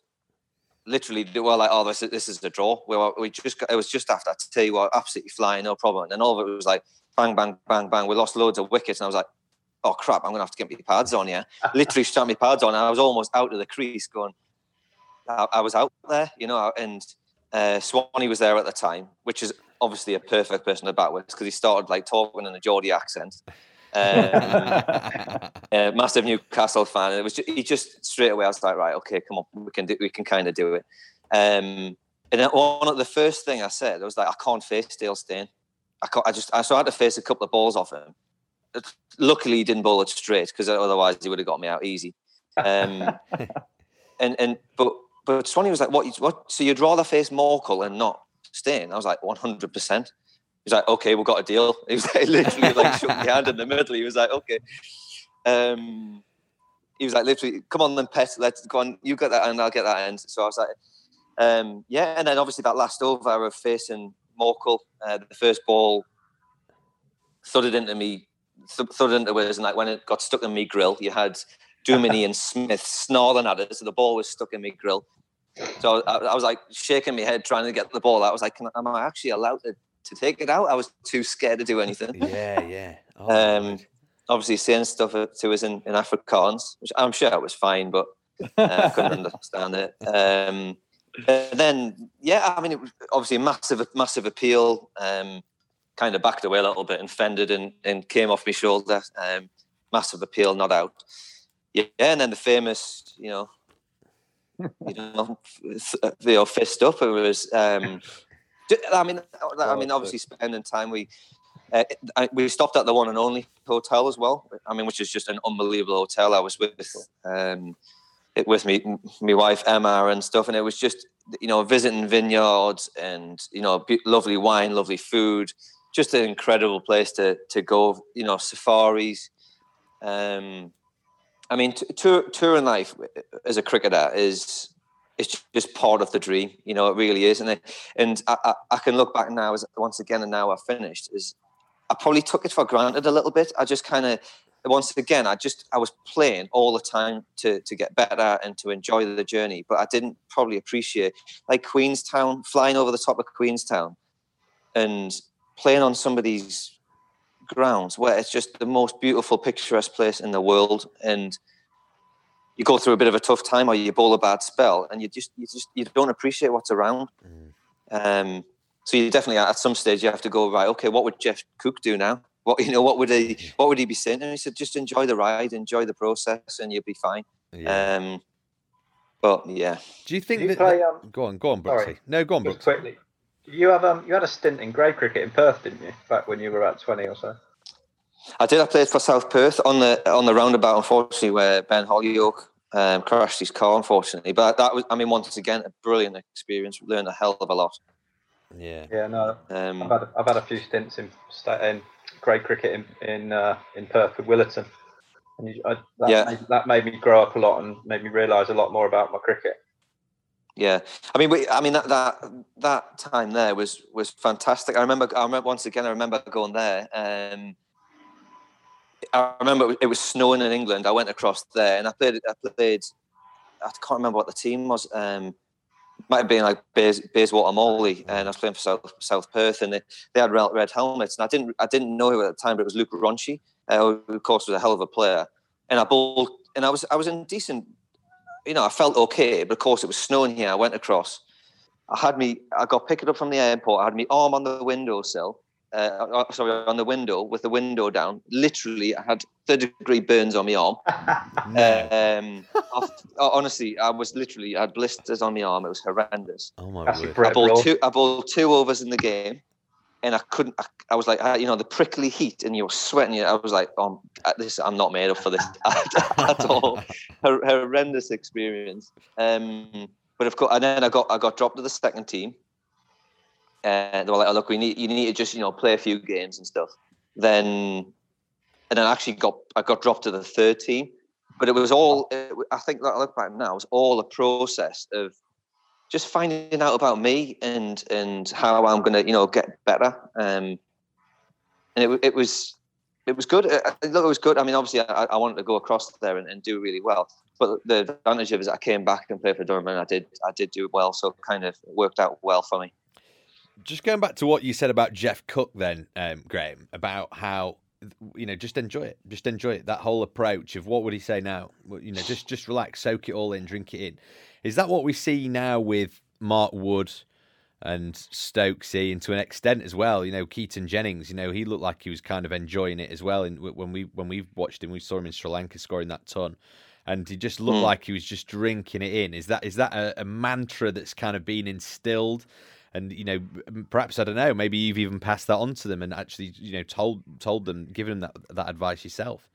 F: Literally, they were like, "Oh, this is this is a draw." We were, we just got, it was just after I tell you what, absolutely flying, no problem. And all of it was like, bang, bang, bang, bang. We lost loads of wickets, and I was like, oh crap, I'm gonna have to get my pads on. Yeah, literally shut my pads on. And I was almost out of the crease, going. I, I was out there, you know, and uh, Swanny was there at the time, which is obviously a perfect person to bat with because he started like talking in a Geordie accent. Um, uh, massive Newcastle fan. it was just, he just straight away. I was like, right, okay, come on, we can do, we can kind of do it. Um, and then one of the first thing I said, I was like, I can't face Dale Steyn. I, can't. I just I, so I had to face a couple of balls off him. Luckily, he didn't bowl it straight because otherwise he would have got me out easy. Um, and and but but Swanny was like, "What? What? So you'd rather face Morkel and not Steyn?" I was like, hundred percent." He's like, "Okay, we've got a deal." He was like, literally like shook my hand in the middle. He was like, "Okay." Um, he was like, literally, "Come on, then, pet. Let's go on. You get that end, I'll get that end." So I was like, um, "Yeah." And then obviously that last over of facing Morkel. Uh, the first ball thudded into me, thudded into us, and like when it got stuck in me grill, you had Duminy and Smith snarling at it, so the ball was stuck in me grill. So I, I, was like shaking my head trying to get the ball out. I was like, am I actually allowed to, to take it out? I was too scared to do anything.
A: Yeah, yeah. Oh,
F: um, obviously saying stuff to us in, in Afrikaans, which I'm sure I was fine, but uh, I couldn't understand it. Um, and then, yeah, I mean, it was obviously a massive, massive appeal. Um, kind of backed away a little bit and fended and, and came off my shoulder. Um, massive appeal, not out. Yeah, and then the famous, you know, you know, you know, fist up. It was. Um, I mean, I mean, obviously spending time. We uh, we stopped at the one and only hotel as well. I mean, which is just an unbelievable hotel. I was with um, it with me, my wife Emma and stuff, and it was just you know visiting vineyards and you know lovely wine, lovely food, just an incredible place to to go. You know safaris. Um, I mean, tour touring life as a cricketer is it's just part of the dream. You know, it really is, and it, and I, I, I can look back now as once again, and now I've finished. Is I probably took it for granted a little bit. I just kind of once again, I just I was playing all the time to to get better and to enjoy the journey, but I didn't probably appreciate like Queenstown, flying over the top of Queenstown, and playing on some of these grounds where it's just the most beautiful, picturesque place in the world, and you go through a bit of a tough time or you bowl a bad spell, and you just you just you don't appreciate what's around. Mm. Um, So you definitely at some stage you have to go right. Okay, what would Geoff Cook do now? What you know, what would he what would he be saying? And he said, just enjoy the ride, enjoy the process, and you'll be fine. Yeah. Um, but yeah.
A: Do you think you that, play, um, go on, go on, Brooksy. Sorry, no, go on, Brooksy.
C: Quickly, you have um, you had a stint in grade cricket in Perth, didn't you? Back when you were about twenty or so.
F: I did. I played for South Perth on the on the roundabout, unfortunately, where Ben Hollioake um, crashed his car, unfortunately. But that was, I mean, once again, a brilliant experience. Learned a hell of a lot.
A: Yeah.
C: Yeah. No. Um, I've had I've had a few stints in in grade cricket in in uh, in Perth with Willetton, and you, I, that yeah. Made, that made me grow up a lot and made me realise a lot more about my cricket.
F: Yeah, I mean, we, I mean that that that time there was was fantastic. I remember, I remember once again, I remember going there. Um, I remember it was snowing in England. I went across there and I played. I played. I can't remember what the team was. Um, might have been like Bays, Bayswater Morley, and I was playing for South, South Perth, and they, they had red helmets, and I didn't I didn't know him at the time, but it was Luke Ronchi, uh, who of course was a hell of a player, and I bowled, and I was I was in decent, you know, I felt okay, but of course it was snowing here. I went across, I had me, I got picked up from the airport, I had my arm on the windowsill, uh, uh, sorry, on the window with the window down. Literally, I had third degree burns on my arm. um, honestly, I was literally I had blisters on my arm. It was horrendous.
A: Oh my word!
F: I bowled two. I bowled two overs in the game, and I couldn't. I, I was like, I, you know, the prickly heat, and you were sweating. I was like, oh, this. I'm not made up for this at, at all. horrendous experience. Um, but of course, and then I got I got dropped to the second team and they were like, "Oh, look, we need you need to just you know play a few games and stuff." Then, and then actually got I got dropped to the third team, but it was all I think that I look back now, it was all a process of just finding out about me and and how I'm gonna you know get better. Um, and it it was it was good. Uh, uh, it, it was good. I mean, obviously, I, I wanted to go across there and, and, do really well. But the advantage of it is I came back and played for Durham, and I did I did do well. So it kind of worked out well for me
A: just going back to what you said about Geoff Cook, then, um, Graham, about how you know just enjoy it, just enjoy it. That whole approach of what would he say now? You know, just just relax, soak it all in, drink it in. Is that what we see now with Mark Wood and Stokesy, and to an extent as well? You know, Keaton Jennings. You know, he looked like he was kind of enjoying it as well. And when we when we watched him, we saw him in Sri Lanka scoring that ton and he just looked mm. like he was just drinking it in. Is that is that a, a, mantra that's kind of been instilled and you know perhaps I don't know maybe you've even passed that on to them and actually you know told told them given them that that advice yourself.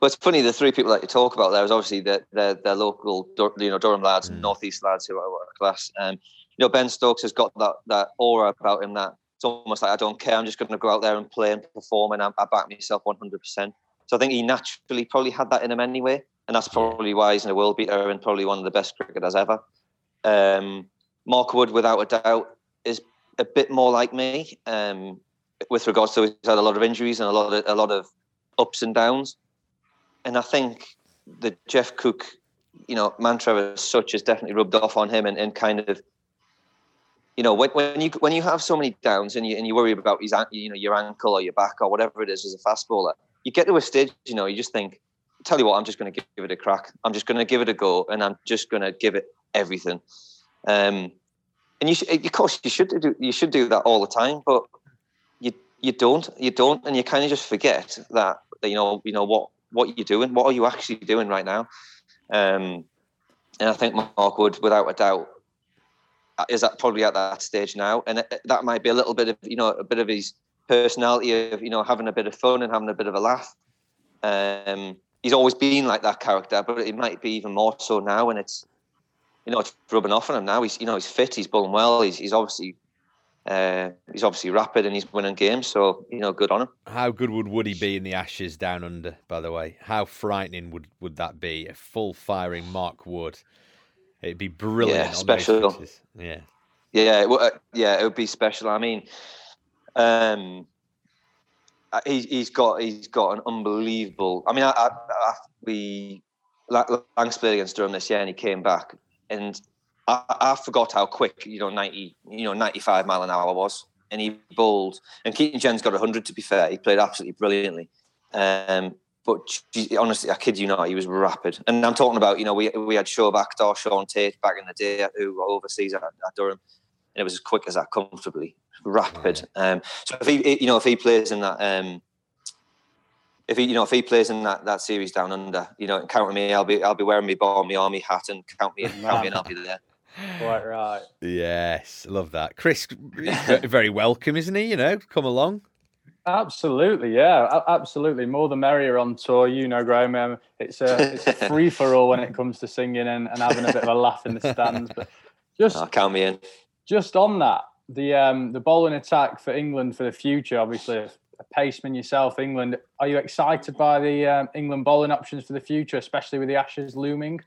F: Well, it's funny. The three people that you talk about there is obviously the the, the local, you know, Durham lads and mm. Northeast lads who are world class. Um, you know, Ben Stokes has got that that aura about him that it's almost like I don't care. I'm just going to go out there and play and perform, and I, I back myself 100. percent So I think he naturally probably had that in him anyway, and that's probably why he's in a world beater and probably one of the best cricketers ever. Um, Mark Wood, without a doubt, is a bit more like me um, with regards to he's had a lot of injuries and a lot of a lot of ups and downs. And I think the Geoff Cook, you know, mantra as such has definitely rubbed off on him and, and kind of, you know, when, when you when you have so many downs and you and you worry about his you know your ankle or your back or whatever it is as a fast bowler, you get to a stage, you know, you just think, tell you what, I'm just going to give it a crack. I'm just going to give it a go, and I'm just going to give it everything. Um, and you, of course, you should do you should do that all the time, but you you don't you don't, and you kind of just forget that you know you know what what you're doing, what are you actually doing right now, um, and I think Mark Wood, without a doubt, is that probably at that stage now, and that might be a little bit of you know a bit of his personality of you know having a bit of fun and having a bit of a laugh. Um, he's always been like that character, but it might be even more so now, and it's you know, it's rubbing off on him now. He's, you know, he's fit. He's bowling well. He's, he's obviously, uh, he's obviously rapid and he's winning games. So you know, good on him.
A: How good would Woody be in the Ashes down under? By the way, how frightening would would that be? A full firing Mark Wood. It'd be brilliant.
F: Yeah, special.
A: Yeah.
F: Yeah, it, uh, yeah, it would be special. I mean, um, uh, he, he's got he's got an unbelievable. I mean, I, I, I, we Lancs played against Durham this year, and he came back and I, I, forgot how quick you know ninety you know ninety five mile an hour was, and he bowled. And Keaton Jennings got hundred. To be fair, he played absolutely brilliantly. Um, but honestly, I kid you not, he was rapid. And I'm talking about you know we we had Shoaib Akhtar, Shaun Tait back in the day who were overseas at, at Durham. and it was as quick as that, comfortably rapid. Um, so if he, you know, if he plays in that, um, if he, you know, if he plays in that, that series down under, you know, count me, I'll be, I'll be wearing my ball, my army hat, and count me, in count me, and I'll be there.
B: Quite right.
A: Yes, love that. Chris, very welcome, isn't he? You know, come along.
B: Absolutely, yeah, absolutely. More the merrier on tour. You know, Graham. Um, it's a it's a free for all when it comes to singing and, and having a bit of a laugh in the stands. But just
F: I'll count me in.
B: Just on that, the um the bowling attack for England for the future. Obviously, a paceman yourself, England. Are you excited by the um, England bowling options for the future, especially with the Ashes looming?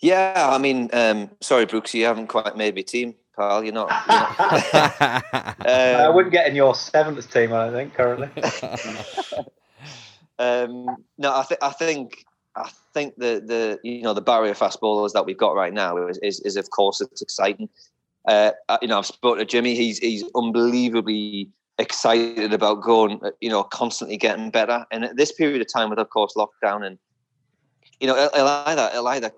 F: Yeah, I mean, um, sorry, Brooks, you haven't quite made my team pal. You're not. You're not.
C: um, I wouldn't get in your seventh team. I think currently.
F: um, no, I think I think I think the the you know the barrier fast bowlers that we've got right now is is, is of course it's exciting. Uh, you know, I've spoken to Jimmy. He's he's unbelievably excited about going. Uh, you know, constantly getting better. And at this period of time, with of course lockdown and you know, it'll either, it'll either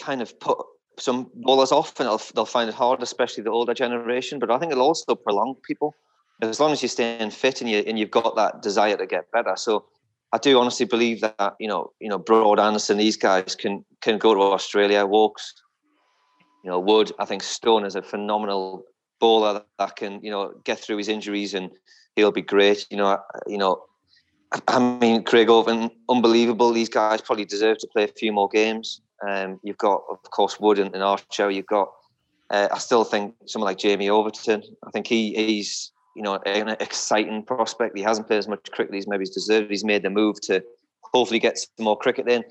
F: kind of put some bowlers off and they'll find it hard, especially the older generation. But I think it'll also prolong people as long as you're staying fit and you and you've got that desire to get better. So I do honestly believe that you know you know Broad Anderson these guys can can go to Australia. Woakes, you know Wood. I think Stone is a phenomenal bowler that can you know get through his injuries and he'll be great. You know you know. I mean, Craig Overton, unbelievable. These guys probably deserve to play a few more games. Um, you've got, of course, Wood and, and Archer. You've got, uh, I still think someone like Jamie Overton. I think he he's you know an exciting prospect. He hasn't played as much cricket as maybe he's deserved. He's made the move to hopefully get some more cricket in.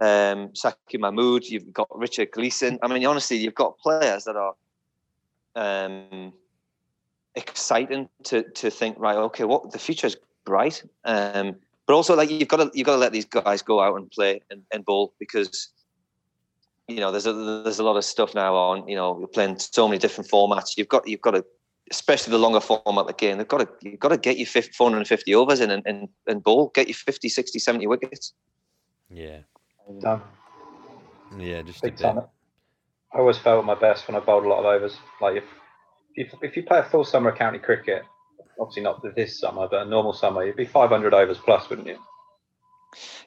F: Um, Saqib Mahmood. You've got Richard Gleeson. I mean, honestly, you've got players that are um, exciting to to think. Right, okay, what the future is bright. Um, but also, like you've got to you've got to let these guys go out and play and, and bowl because you know, there's a there's a lot of stuff now on. You know, you're playing so many different formats. You've got you've got to, especially the longer format of the game. They've got to you've got to get your 450 overs in and, and, and bowl, get your 50, 60, 70 wickets.
A: Yeah.
C: Done.
A: Yeah, just
C: Big time. I always felt my best when I bowled a lot of overs. Like if if, if you play a full summer of county cricket, obviously not this summer, but a normal summer, you'd be 500 overs plus, wouldn't you?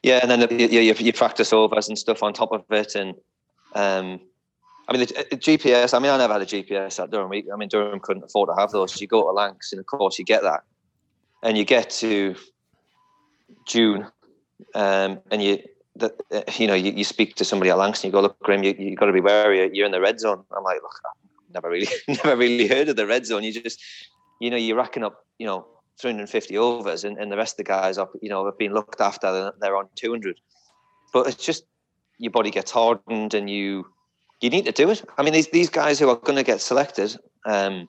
F: Yeah, and then you, you, you practice overs and stuff on top of it, and um, I mean, the, the, GPS. I mean, I never had a GPS at Durham. I mean, Durham couldn't afford to have those. You go to Lancs, and of course, you get that, and you get to June, um, and you, the, uh, you know, you, you speak to somebody at Lancs, and you go, "Look, Grim, you you got to be wary. You're in the red zone." I'm like, "Look, I've never really, never really heard of the red zone. You just, you know, you're racking up, you know, 350 overs, and, and the rest of the guys are, you know, have been looked after. They're on 200, but it's just your body gets hardened and you you need to do it. I mean, these these guys who are going to get selected um,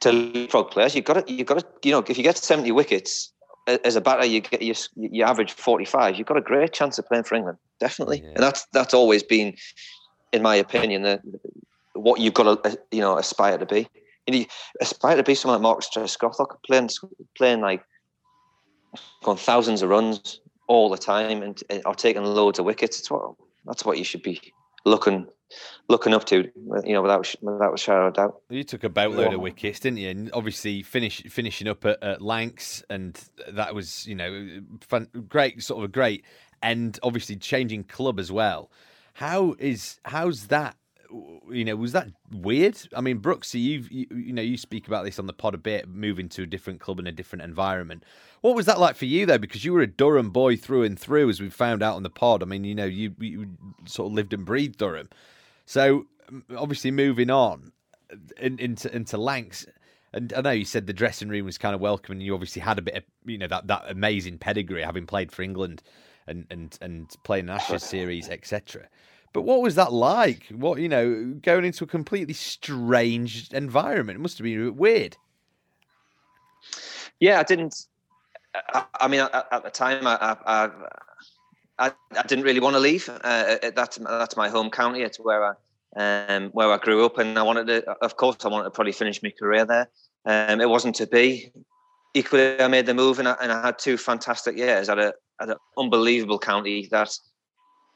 F: to leapfrog players, you've got to you've got to you know if you get seventy wickets as a batter, you get you, you average forty five. You've got a great chance of playing for England, definitely, yeah. and that's that's always been, in my opinion, the, what you've got to uh, you know aspire to be. You, know, aspire to be someone like Marcus Trescothick, playing playing like going thousands of runs, all the time and are taking loads of wickets. It's what that's what you should be looking looking up to. You know, without without a shadow of doubt.
A: You took a boatload yeah. of wickets, didn't you? And obviously finish finishing up at, at Lancs, and that was you know fun, great, sort of a great, and obviously changing club as well. How is how's that you know, was that weird? I mean, Brooksy, you you know, you speak about this on the pod a bit, moving to a different club in a different environment. What was that like for you though? Because you were a Durham boy through and through, as we found out on the pod. I mean, you know, you you sort of lived and breathed Durham. So obviously, moving on in, into into Lancs. And I know you said the dressing room was kind of welcoming. You obviously had a bit of, you know, that, that amazing pedigree, having played for England and and and playing an Ashes series, etc. But what was that like? What you know, going into a completely strange environment? It must have been weird.
F: Yeah, I didn't. I, I mean, at, at, the time, I, I, I, I didn't really want to leave. Uh, that's that's my home county. It's where I um, where I grew up, and I wanted to. Of course, I wanted to probably finish my career there. Um, it wasn't to be. Equally, I made the move, and I, and I had two fantastic years at a an unbelievable county that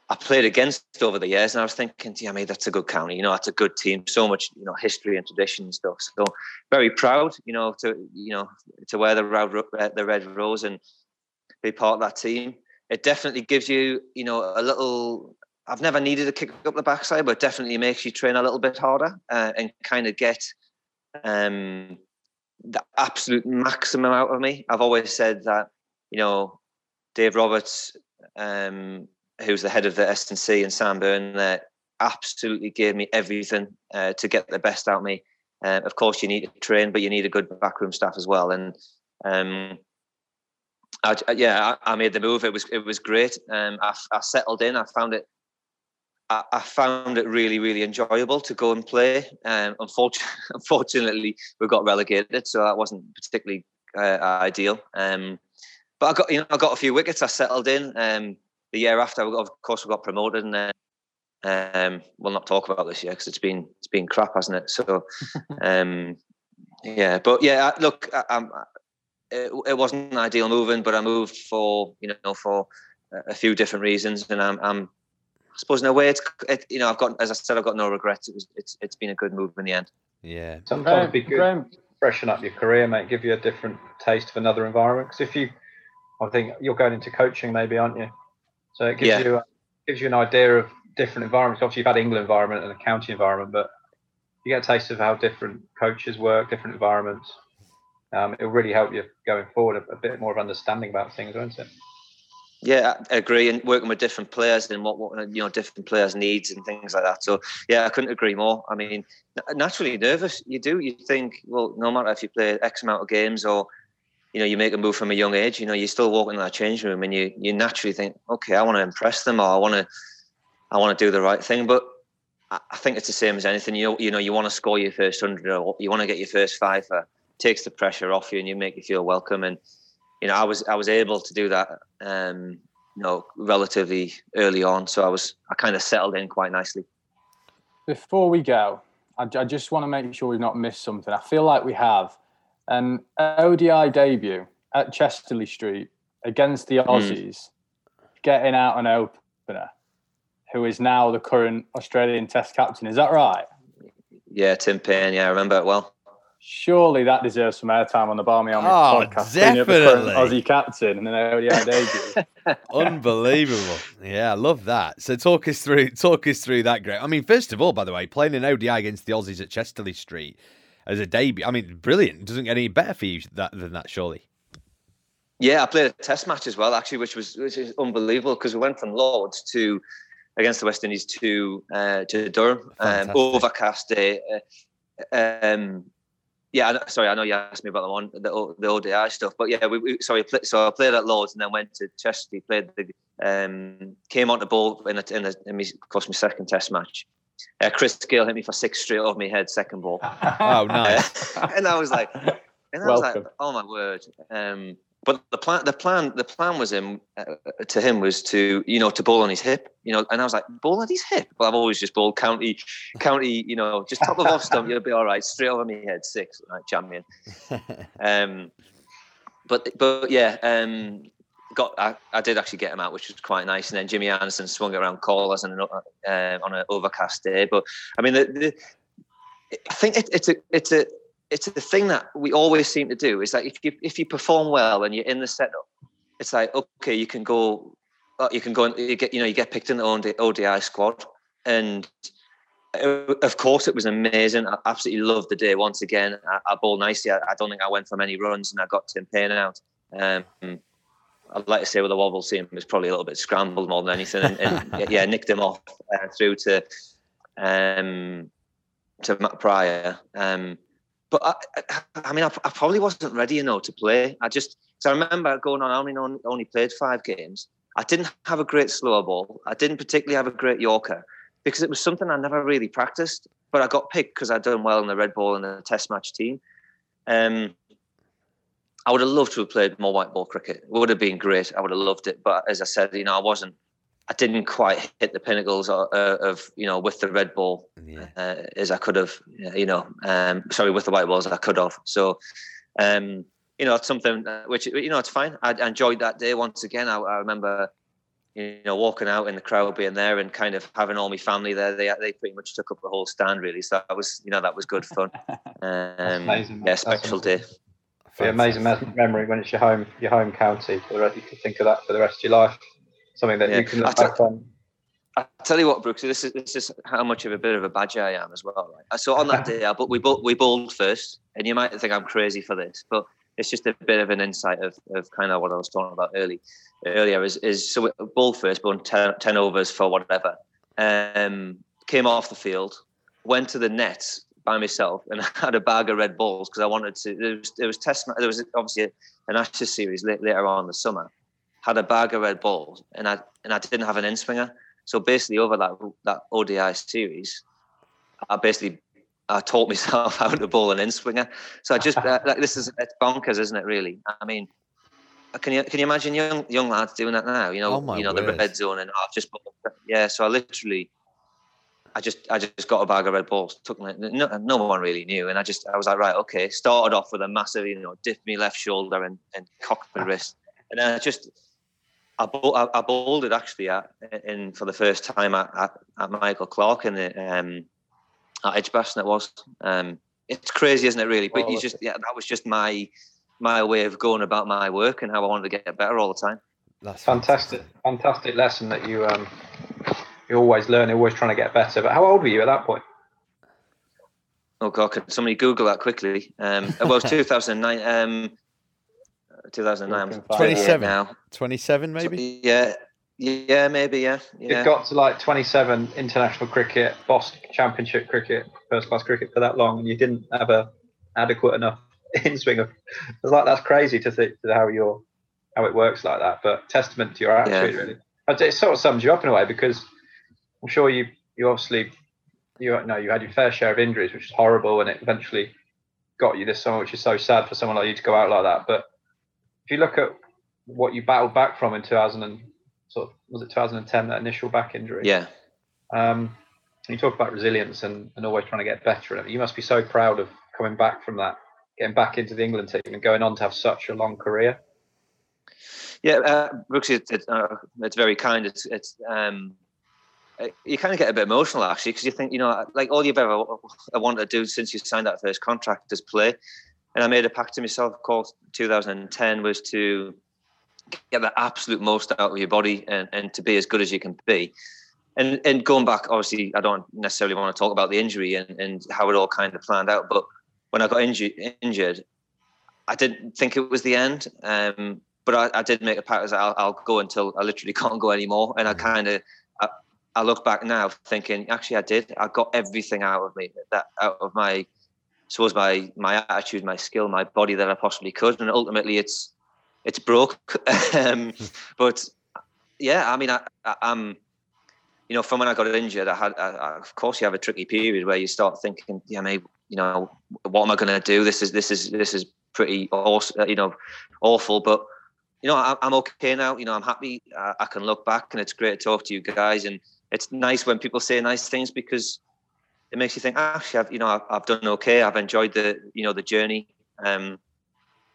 F: I played against over the years, and I was thinking, yeah, mean, that's a good county. You know, that's a good team. So much, you know, history and tradition and stuff. So very proud, you know, to you know to wear the red, the red rose and be part of that team. It definitely gives you, you know, a little. I've never needed a kick up the backside, but definitely makes you train a little bit harder uh, and kind of get um, the absolute maximum out of me. I've always said that, you know, Dave Roberts. Um, who's the head of the S&C and Sam Byrne there, absolutely gave me everything uh, to get the best out of me. Uh, of course, you need to train, but you need a good backroom staff as well. And um, I, yeah, I, I, made the move. It was it was great. Um, I, I, settled in. I found it. I, I, found it really really enjoyable to go and play. Um, unfortunately, unfortunately, we got relegated, so that wasn't particularly uh, ideal. Um, but I got you know I got a few wickets. I settled in. Um, the year after, of course, we got promoted, and then um, we'll not talk about this year because it's been it's been crap, hasn't it? So, um, yeah, but yeah, look, I, I'm, it, it, wasn't an ideal moving, but I moved for you know for a few different reasons, and I'm, I'm I suppose in a way it's it, you know I've got as I said I've got no regrets. It was it's it's been a good move in the end.
A: Yeah,
C: sometimes it'd be good. Graham. Freshen up your career, mate. Give you a different taste of another environment. Because if you, I think you're going into coaching, maybe, aren't you? So it gives yeah. you gives you an idea of different environments. Obviously, you've had England environment and a county environment, but you get a taste of how different coaches work, different environments. Um, it'll really help you going forward a, a, bit more of understanding about things, won't it?
F: Yeah, I agree. And working with different players and what, what you know different players' needs and things like that. So yeah, I couldn't agree more. I mean, naturally nervous. You do. You think, well, no matter if you play X amount of games or you know, you make a move from a young age, you know, you still walk in that change room and you you naturally think, okay, I want to impress them or I want to I want to do the right thing. But I think it's the same as anything. You know, you know, you want to score your first hundred or you want to get your first five. Takes the pressure off you and you make you feel welcome. And you know, I was I was able to do that. Um, you know, relatively early on, so I was I kind of settled in quite nicely.
B: Before we go, I, I just want to make sure we've not missed something. I feel like we have an ODI debut at Chester-le-Street against the hmm. Aussies, mm. getting out an opener, who is now the current Australian Test captain. Is that right?
F: Yeah, Tim Paine. Yeah, I remember it well.
B: Surely that deserves some airtime on the Barmy Army
A: oh, podcast. Definitely.
B: Aussie captain and then ODI debut.
A: Unbelievable. Yeah, I love that. So talk us through talk us through that great. I mean, first of all, by the way, playing an ODI against the Aussies at Chester-le-Street as a debut. I mean, brilliant. Doesn't get any better for you that, than that, surely.
F: Yeah, I played a test match as well, actually, which was which is unbelievable because we went from Lords to against the West Indies to uh, to Durham, um, overcast day. Uh, um, yeah, sorry, I know you asked me about the one the, the ODI stuff, but yeah, we, we sorry, so I played at Lords and then went to Chester. Played the um, came on the ball in a, in a, in me, course, my second Test match, uh, Chris Gayle hit me for six straight off my head, second ball.
A: oh, nice.
F: and I was like, and I was like, oh my word. Um, but the plan, the plan, the plan was him uh, to him was to you know to bowl on his hip, you know. And I was like, bowl on his hip. But I've always just bowled county, county, you know, just top of off stump. You'll be all right. Straight over my head, six, right, champion. Um, but but yeah, um, got I, I, did actually get him out, which was quite nice. And then Jimmy Anderson swung it around callers on an, uh, on an overcast day. But I mean, the, the, I think it, it's a it's a it's the thing that we always seem to do is that if you if you perform well and you're in the setup, it's like okay, you can go, uh, you can go and you get you know you get picked in the ODI squad, and uh, of course it was amazing. I absolutely loved the day once again. I, I bowled nicely. I, I, don't think I went for many runs, and I got Tim Paine out. Um, I'd like to say with a wobble seam, it was probably a little bit scrambled more than anything, and, and yeah, nicked him off uh, through to um, to Matt Prior. Um, but I, I mean, I, I, probably wasn't ready, you know, to play. I just, so I remember going on. I only only played five games. I didn't have a great slow ball. I didn't particularly have a great Yorker because it was something I never really practiced. But I got picked because I'd done well in the red ball and the test match team. Um, I would have loved to have played more white ball cricket. It would have been great. I would have loved it. But as I said, you know, I wasn't. I didn't quite hit the pinnacles of, uh, of you know with the red ball yeah. uh, as I could have. You know, um, sorry, with the white balls I could have. So, um, you know, it's something uh, which you know it's fine. I enjoyed that day once again. I, I remember, you know, walking out in the crowd, being there, and kind of having all my family there, they they pretty much took up the whole stand, really. So that was, you know, that was good fun. Um, amazing, yeah, special day.
C: Amazing memory when it's your home, your home county. For the rest, you can think of that for the rest of your life. Something that yeah. you can look back on.
F: I tell you what, Brooks, this is this is how much of a bit of a badger I am as well. Right? So on that day, I, but we we bowled first, and you might think I'm crazy for this, but it's just a bit of an insight of, of kind of what I was talking about early earlier. Is is so bowled first, bowled 10, 10 overs for whatever. Um, came off the field, went to the nets by myself, and had a bag of red balls because I wanted to. There was there was test. There was obviously an Ashes series later on in the summer. Had a bag of red balls, and I and I didn't have an in swinger. So basically, over that that ODI series, I basically I taught myself how to bowl an in swinger. So I just uh, like this is it's bonkers, isn't it? Really, I mean, can you can you imagine young young lads doing that now? You know, oh you know word. the red zone and I've just yeah. So I literally, I just I just got a bag of red balls. Took no, no one really knew, and I just I was like right, okay. Started off with a massive, you know, dip me left shoulder and and cocked my wrist, and then I just I, I, I bowled it actually at, in for the first time at, at, at Michael Clarke in the um, at Edgbaston. It was. Um, it's crazy, isn't it? Really, but you just yeah, that was just my my way of going about my work and how I wanted to get better all the time.
C: That's fantastic, fantastic lesson that you um you always learn, You're always trying to get better. But how old were you at that point?
F: Oh God, can somebody Google that quickly? Um, well, it was 2009. Um, 2009.
A: 27 now. 27 maybe?
F: Yeah. Yeah, maybe, yeah. yeah.
C: It got to like 27 international cricket, Boston Championship cricket, first class cricket for that long, and you didn't have a adequate enough in swing of. It's like that's crazy to think to how your how it works like that. But testament to your attitude, yeah. really. It sort of sums you up in a way because I'm sure you you obviously you know you had your fair share of injuries, which is horrible, and it eventually got you this summer, which is so sad for someone like you to go out like that. But if you look at what you battled back from in 2000 and sort of was it 2010 that initial back injury?
F: Yeah.
C: Um, you talk about resilience and, and always trying to get better. You must be so proud of coming back from that, getting back into the England team and going on to have such a long career.
F: Yeah, uh, Brooks, it's, it's, uh, it's very kind. It's, it's um, you kind of get a bit emotional actually because you think, you know, like all you've ever wanted to do since you signed that first contract is play and I made a pact to myself, of course, 2010 was to get the absolute most out of your body and, and to be as good as you can be. And and going back, obviously, I don't necessarily want to talk about the injury and, and how it all kind of planned out. But when I got injured, injured, I didn't think it was the end. Um, but I, I, did make a pact as I'll, I'll, go until I literally can't go anymore. And I mm. kind of, I, I, look back now thinking, actually, I did. I got everything out of me, that out of my suppose my my attitude, my skill, my body that I possibly could, and ultimately it's it's broke. um, but yeah, I mean, I, I, am you know, from when I got injured, I had, I, of course, you have a tricky period where you start thinking, yeah, maybe, you know, what am I going to do? This is this is this is pretty awesome, you know, awful, but you know, I, I'm okay now. You know, I'm happy. I, I can look back, and it's great to talk to you guys, and it's nice when people say nice things because it makes you think, actually, I've, you know, I've, I've done okay. I've enjoyed the, you know, the journey. Um,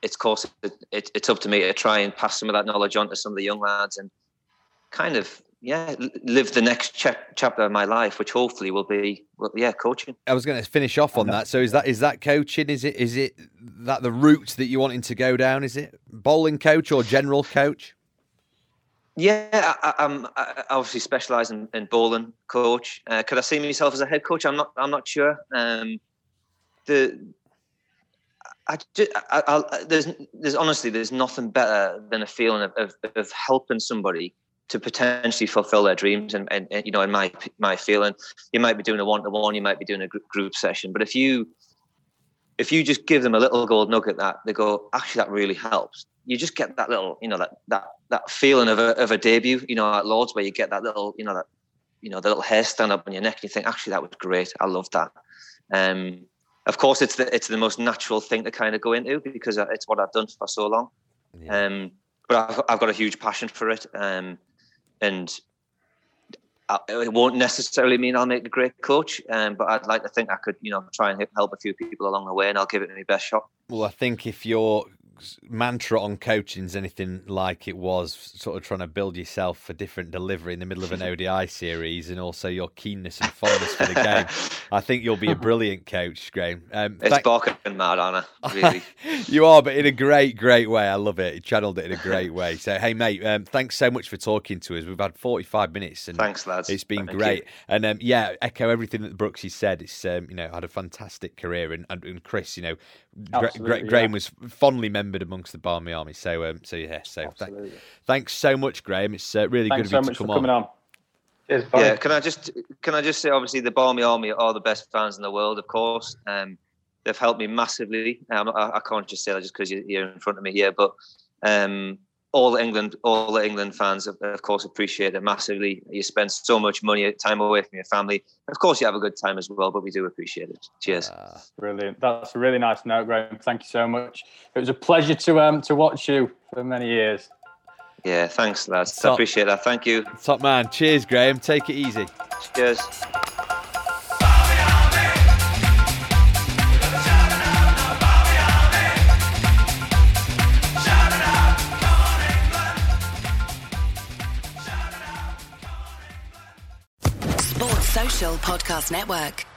F: it's of course it, it, it's up to me to try and pass some of that knowledge on to some of the young lads and kind of yeah live the next ch- chapter of my life which hopefully will be well, yeah coaching.
A: I was going to finish off on that. So is that is that coaching? Is it is it that the route that you're wanting to go down is it? Bowling coach or general coach
F: yeah, I, am obviously specialise in, in bowling coach. Uh, could I see myself as a head coach? I'm not. I'm not sure. Um, the I, just, I, I, there's there's honestly there's nothing better than a feeling of, of, of helping somebody to potentially fulfill their dreams and, and, and, you know in my my feeling you might be doing a one to one you might be doing a group session but if you if you just give them a little gold nugget that they go actually that really helps you just get that little, you know, that that that feeling of a of a debut, you know, at Lords where you get that little, you know, that you know, the little hair stand up on your neck, and you think, actually, that was great. I love that. Um, of course, it's the it's the most natural thing to kind of go into because it's what I've done for so long. Yeah. Um, but I've I've got a huge passion for it, um, and it won't necessarily mean I'll make a great coach, um, but I'd like to think I could, you know, try and help a few people along the way, and I'll give it my best shot.
A: Well, I think if you're mantra on coaching is anything like it was sort of trying to build yourself for different delivery in the middle of an ODI series and also your keenness and fondness for the game, I think you'll be a brilliant coach, Graham.
F: Um, it's th- barking mad, Anna. Really,
A: you are, but in a great, great way. I love it. You channeled it in a great way. So, hey, mate, um, thanks so much for talking to us. We've had forty-five minutes, and
F: thanks, lads.
A: It's been Thank great. You. And um, yeah, echo everything that Brooksy said. It's um, you know had a fantastic career, and, and, and Chris, you know, Gra- Graham yeah. was fondly remembered amongst the Barmy Army. So, um, so yeah. So th- thanks so much, Graham. It's uh, really
B: thanks
A: good of
B: so
A: you
B: to come on. on.
F: yeah, can I just can I just say, obviously, the Barmy Army are the best fans in the world, of course. Um, they've helped me massively. Um, I, I, can't just say that just because you're, you're in front of me here, but um, all the England, all the England fans, of, of course, appreciate it massively. You spend so much money, time away from your family. Of course, you have a good time as well, but we do appreciate it. Cheers. Uh,
B: brilliant. That's a really nice note, Graham. Thank you so much. It was a pleasure to um to watch you for many years.
F: Yeah, thanks, lads. Top, I appreciate that. Thank you.
A: Top man. Cheers, Graham. Take it easy.
F: Cheers.
H: Podcast Network.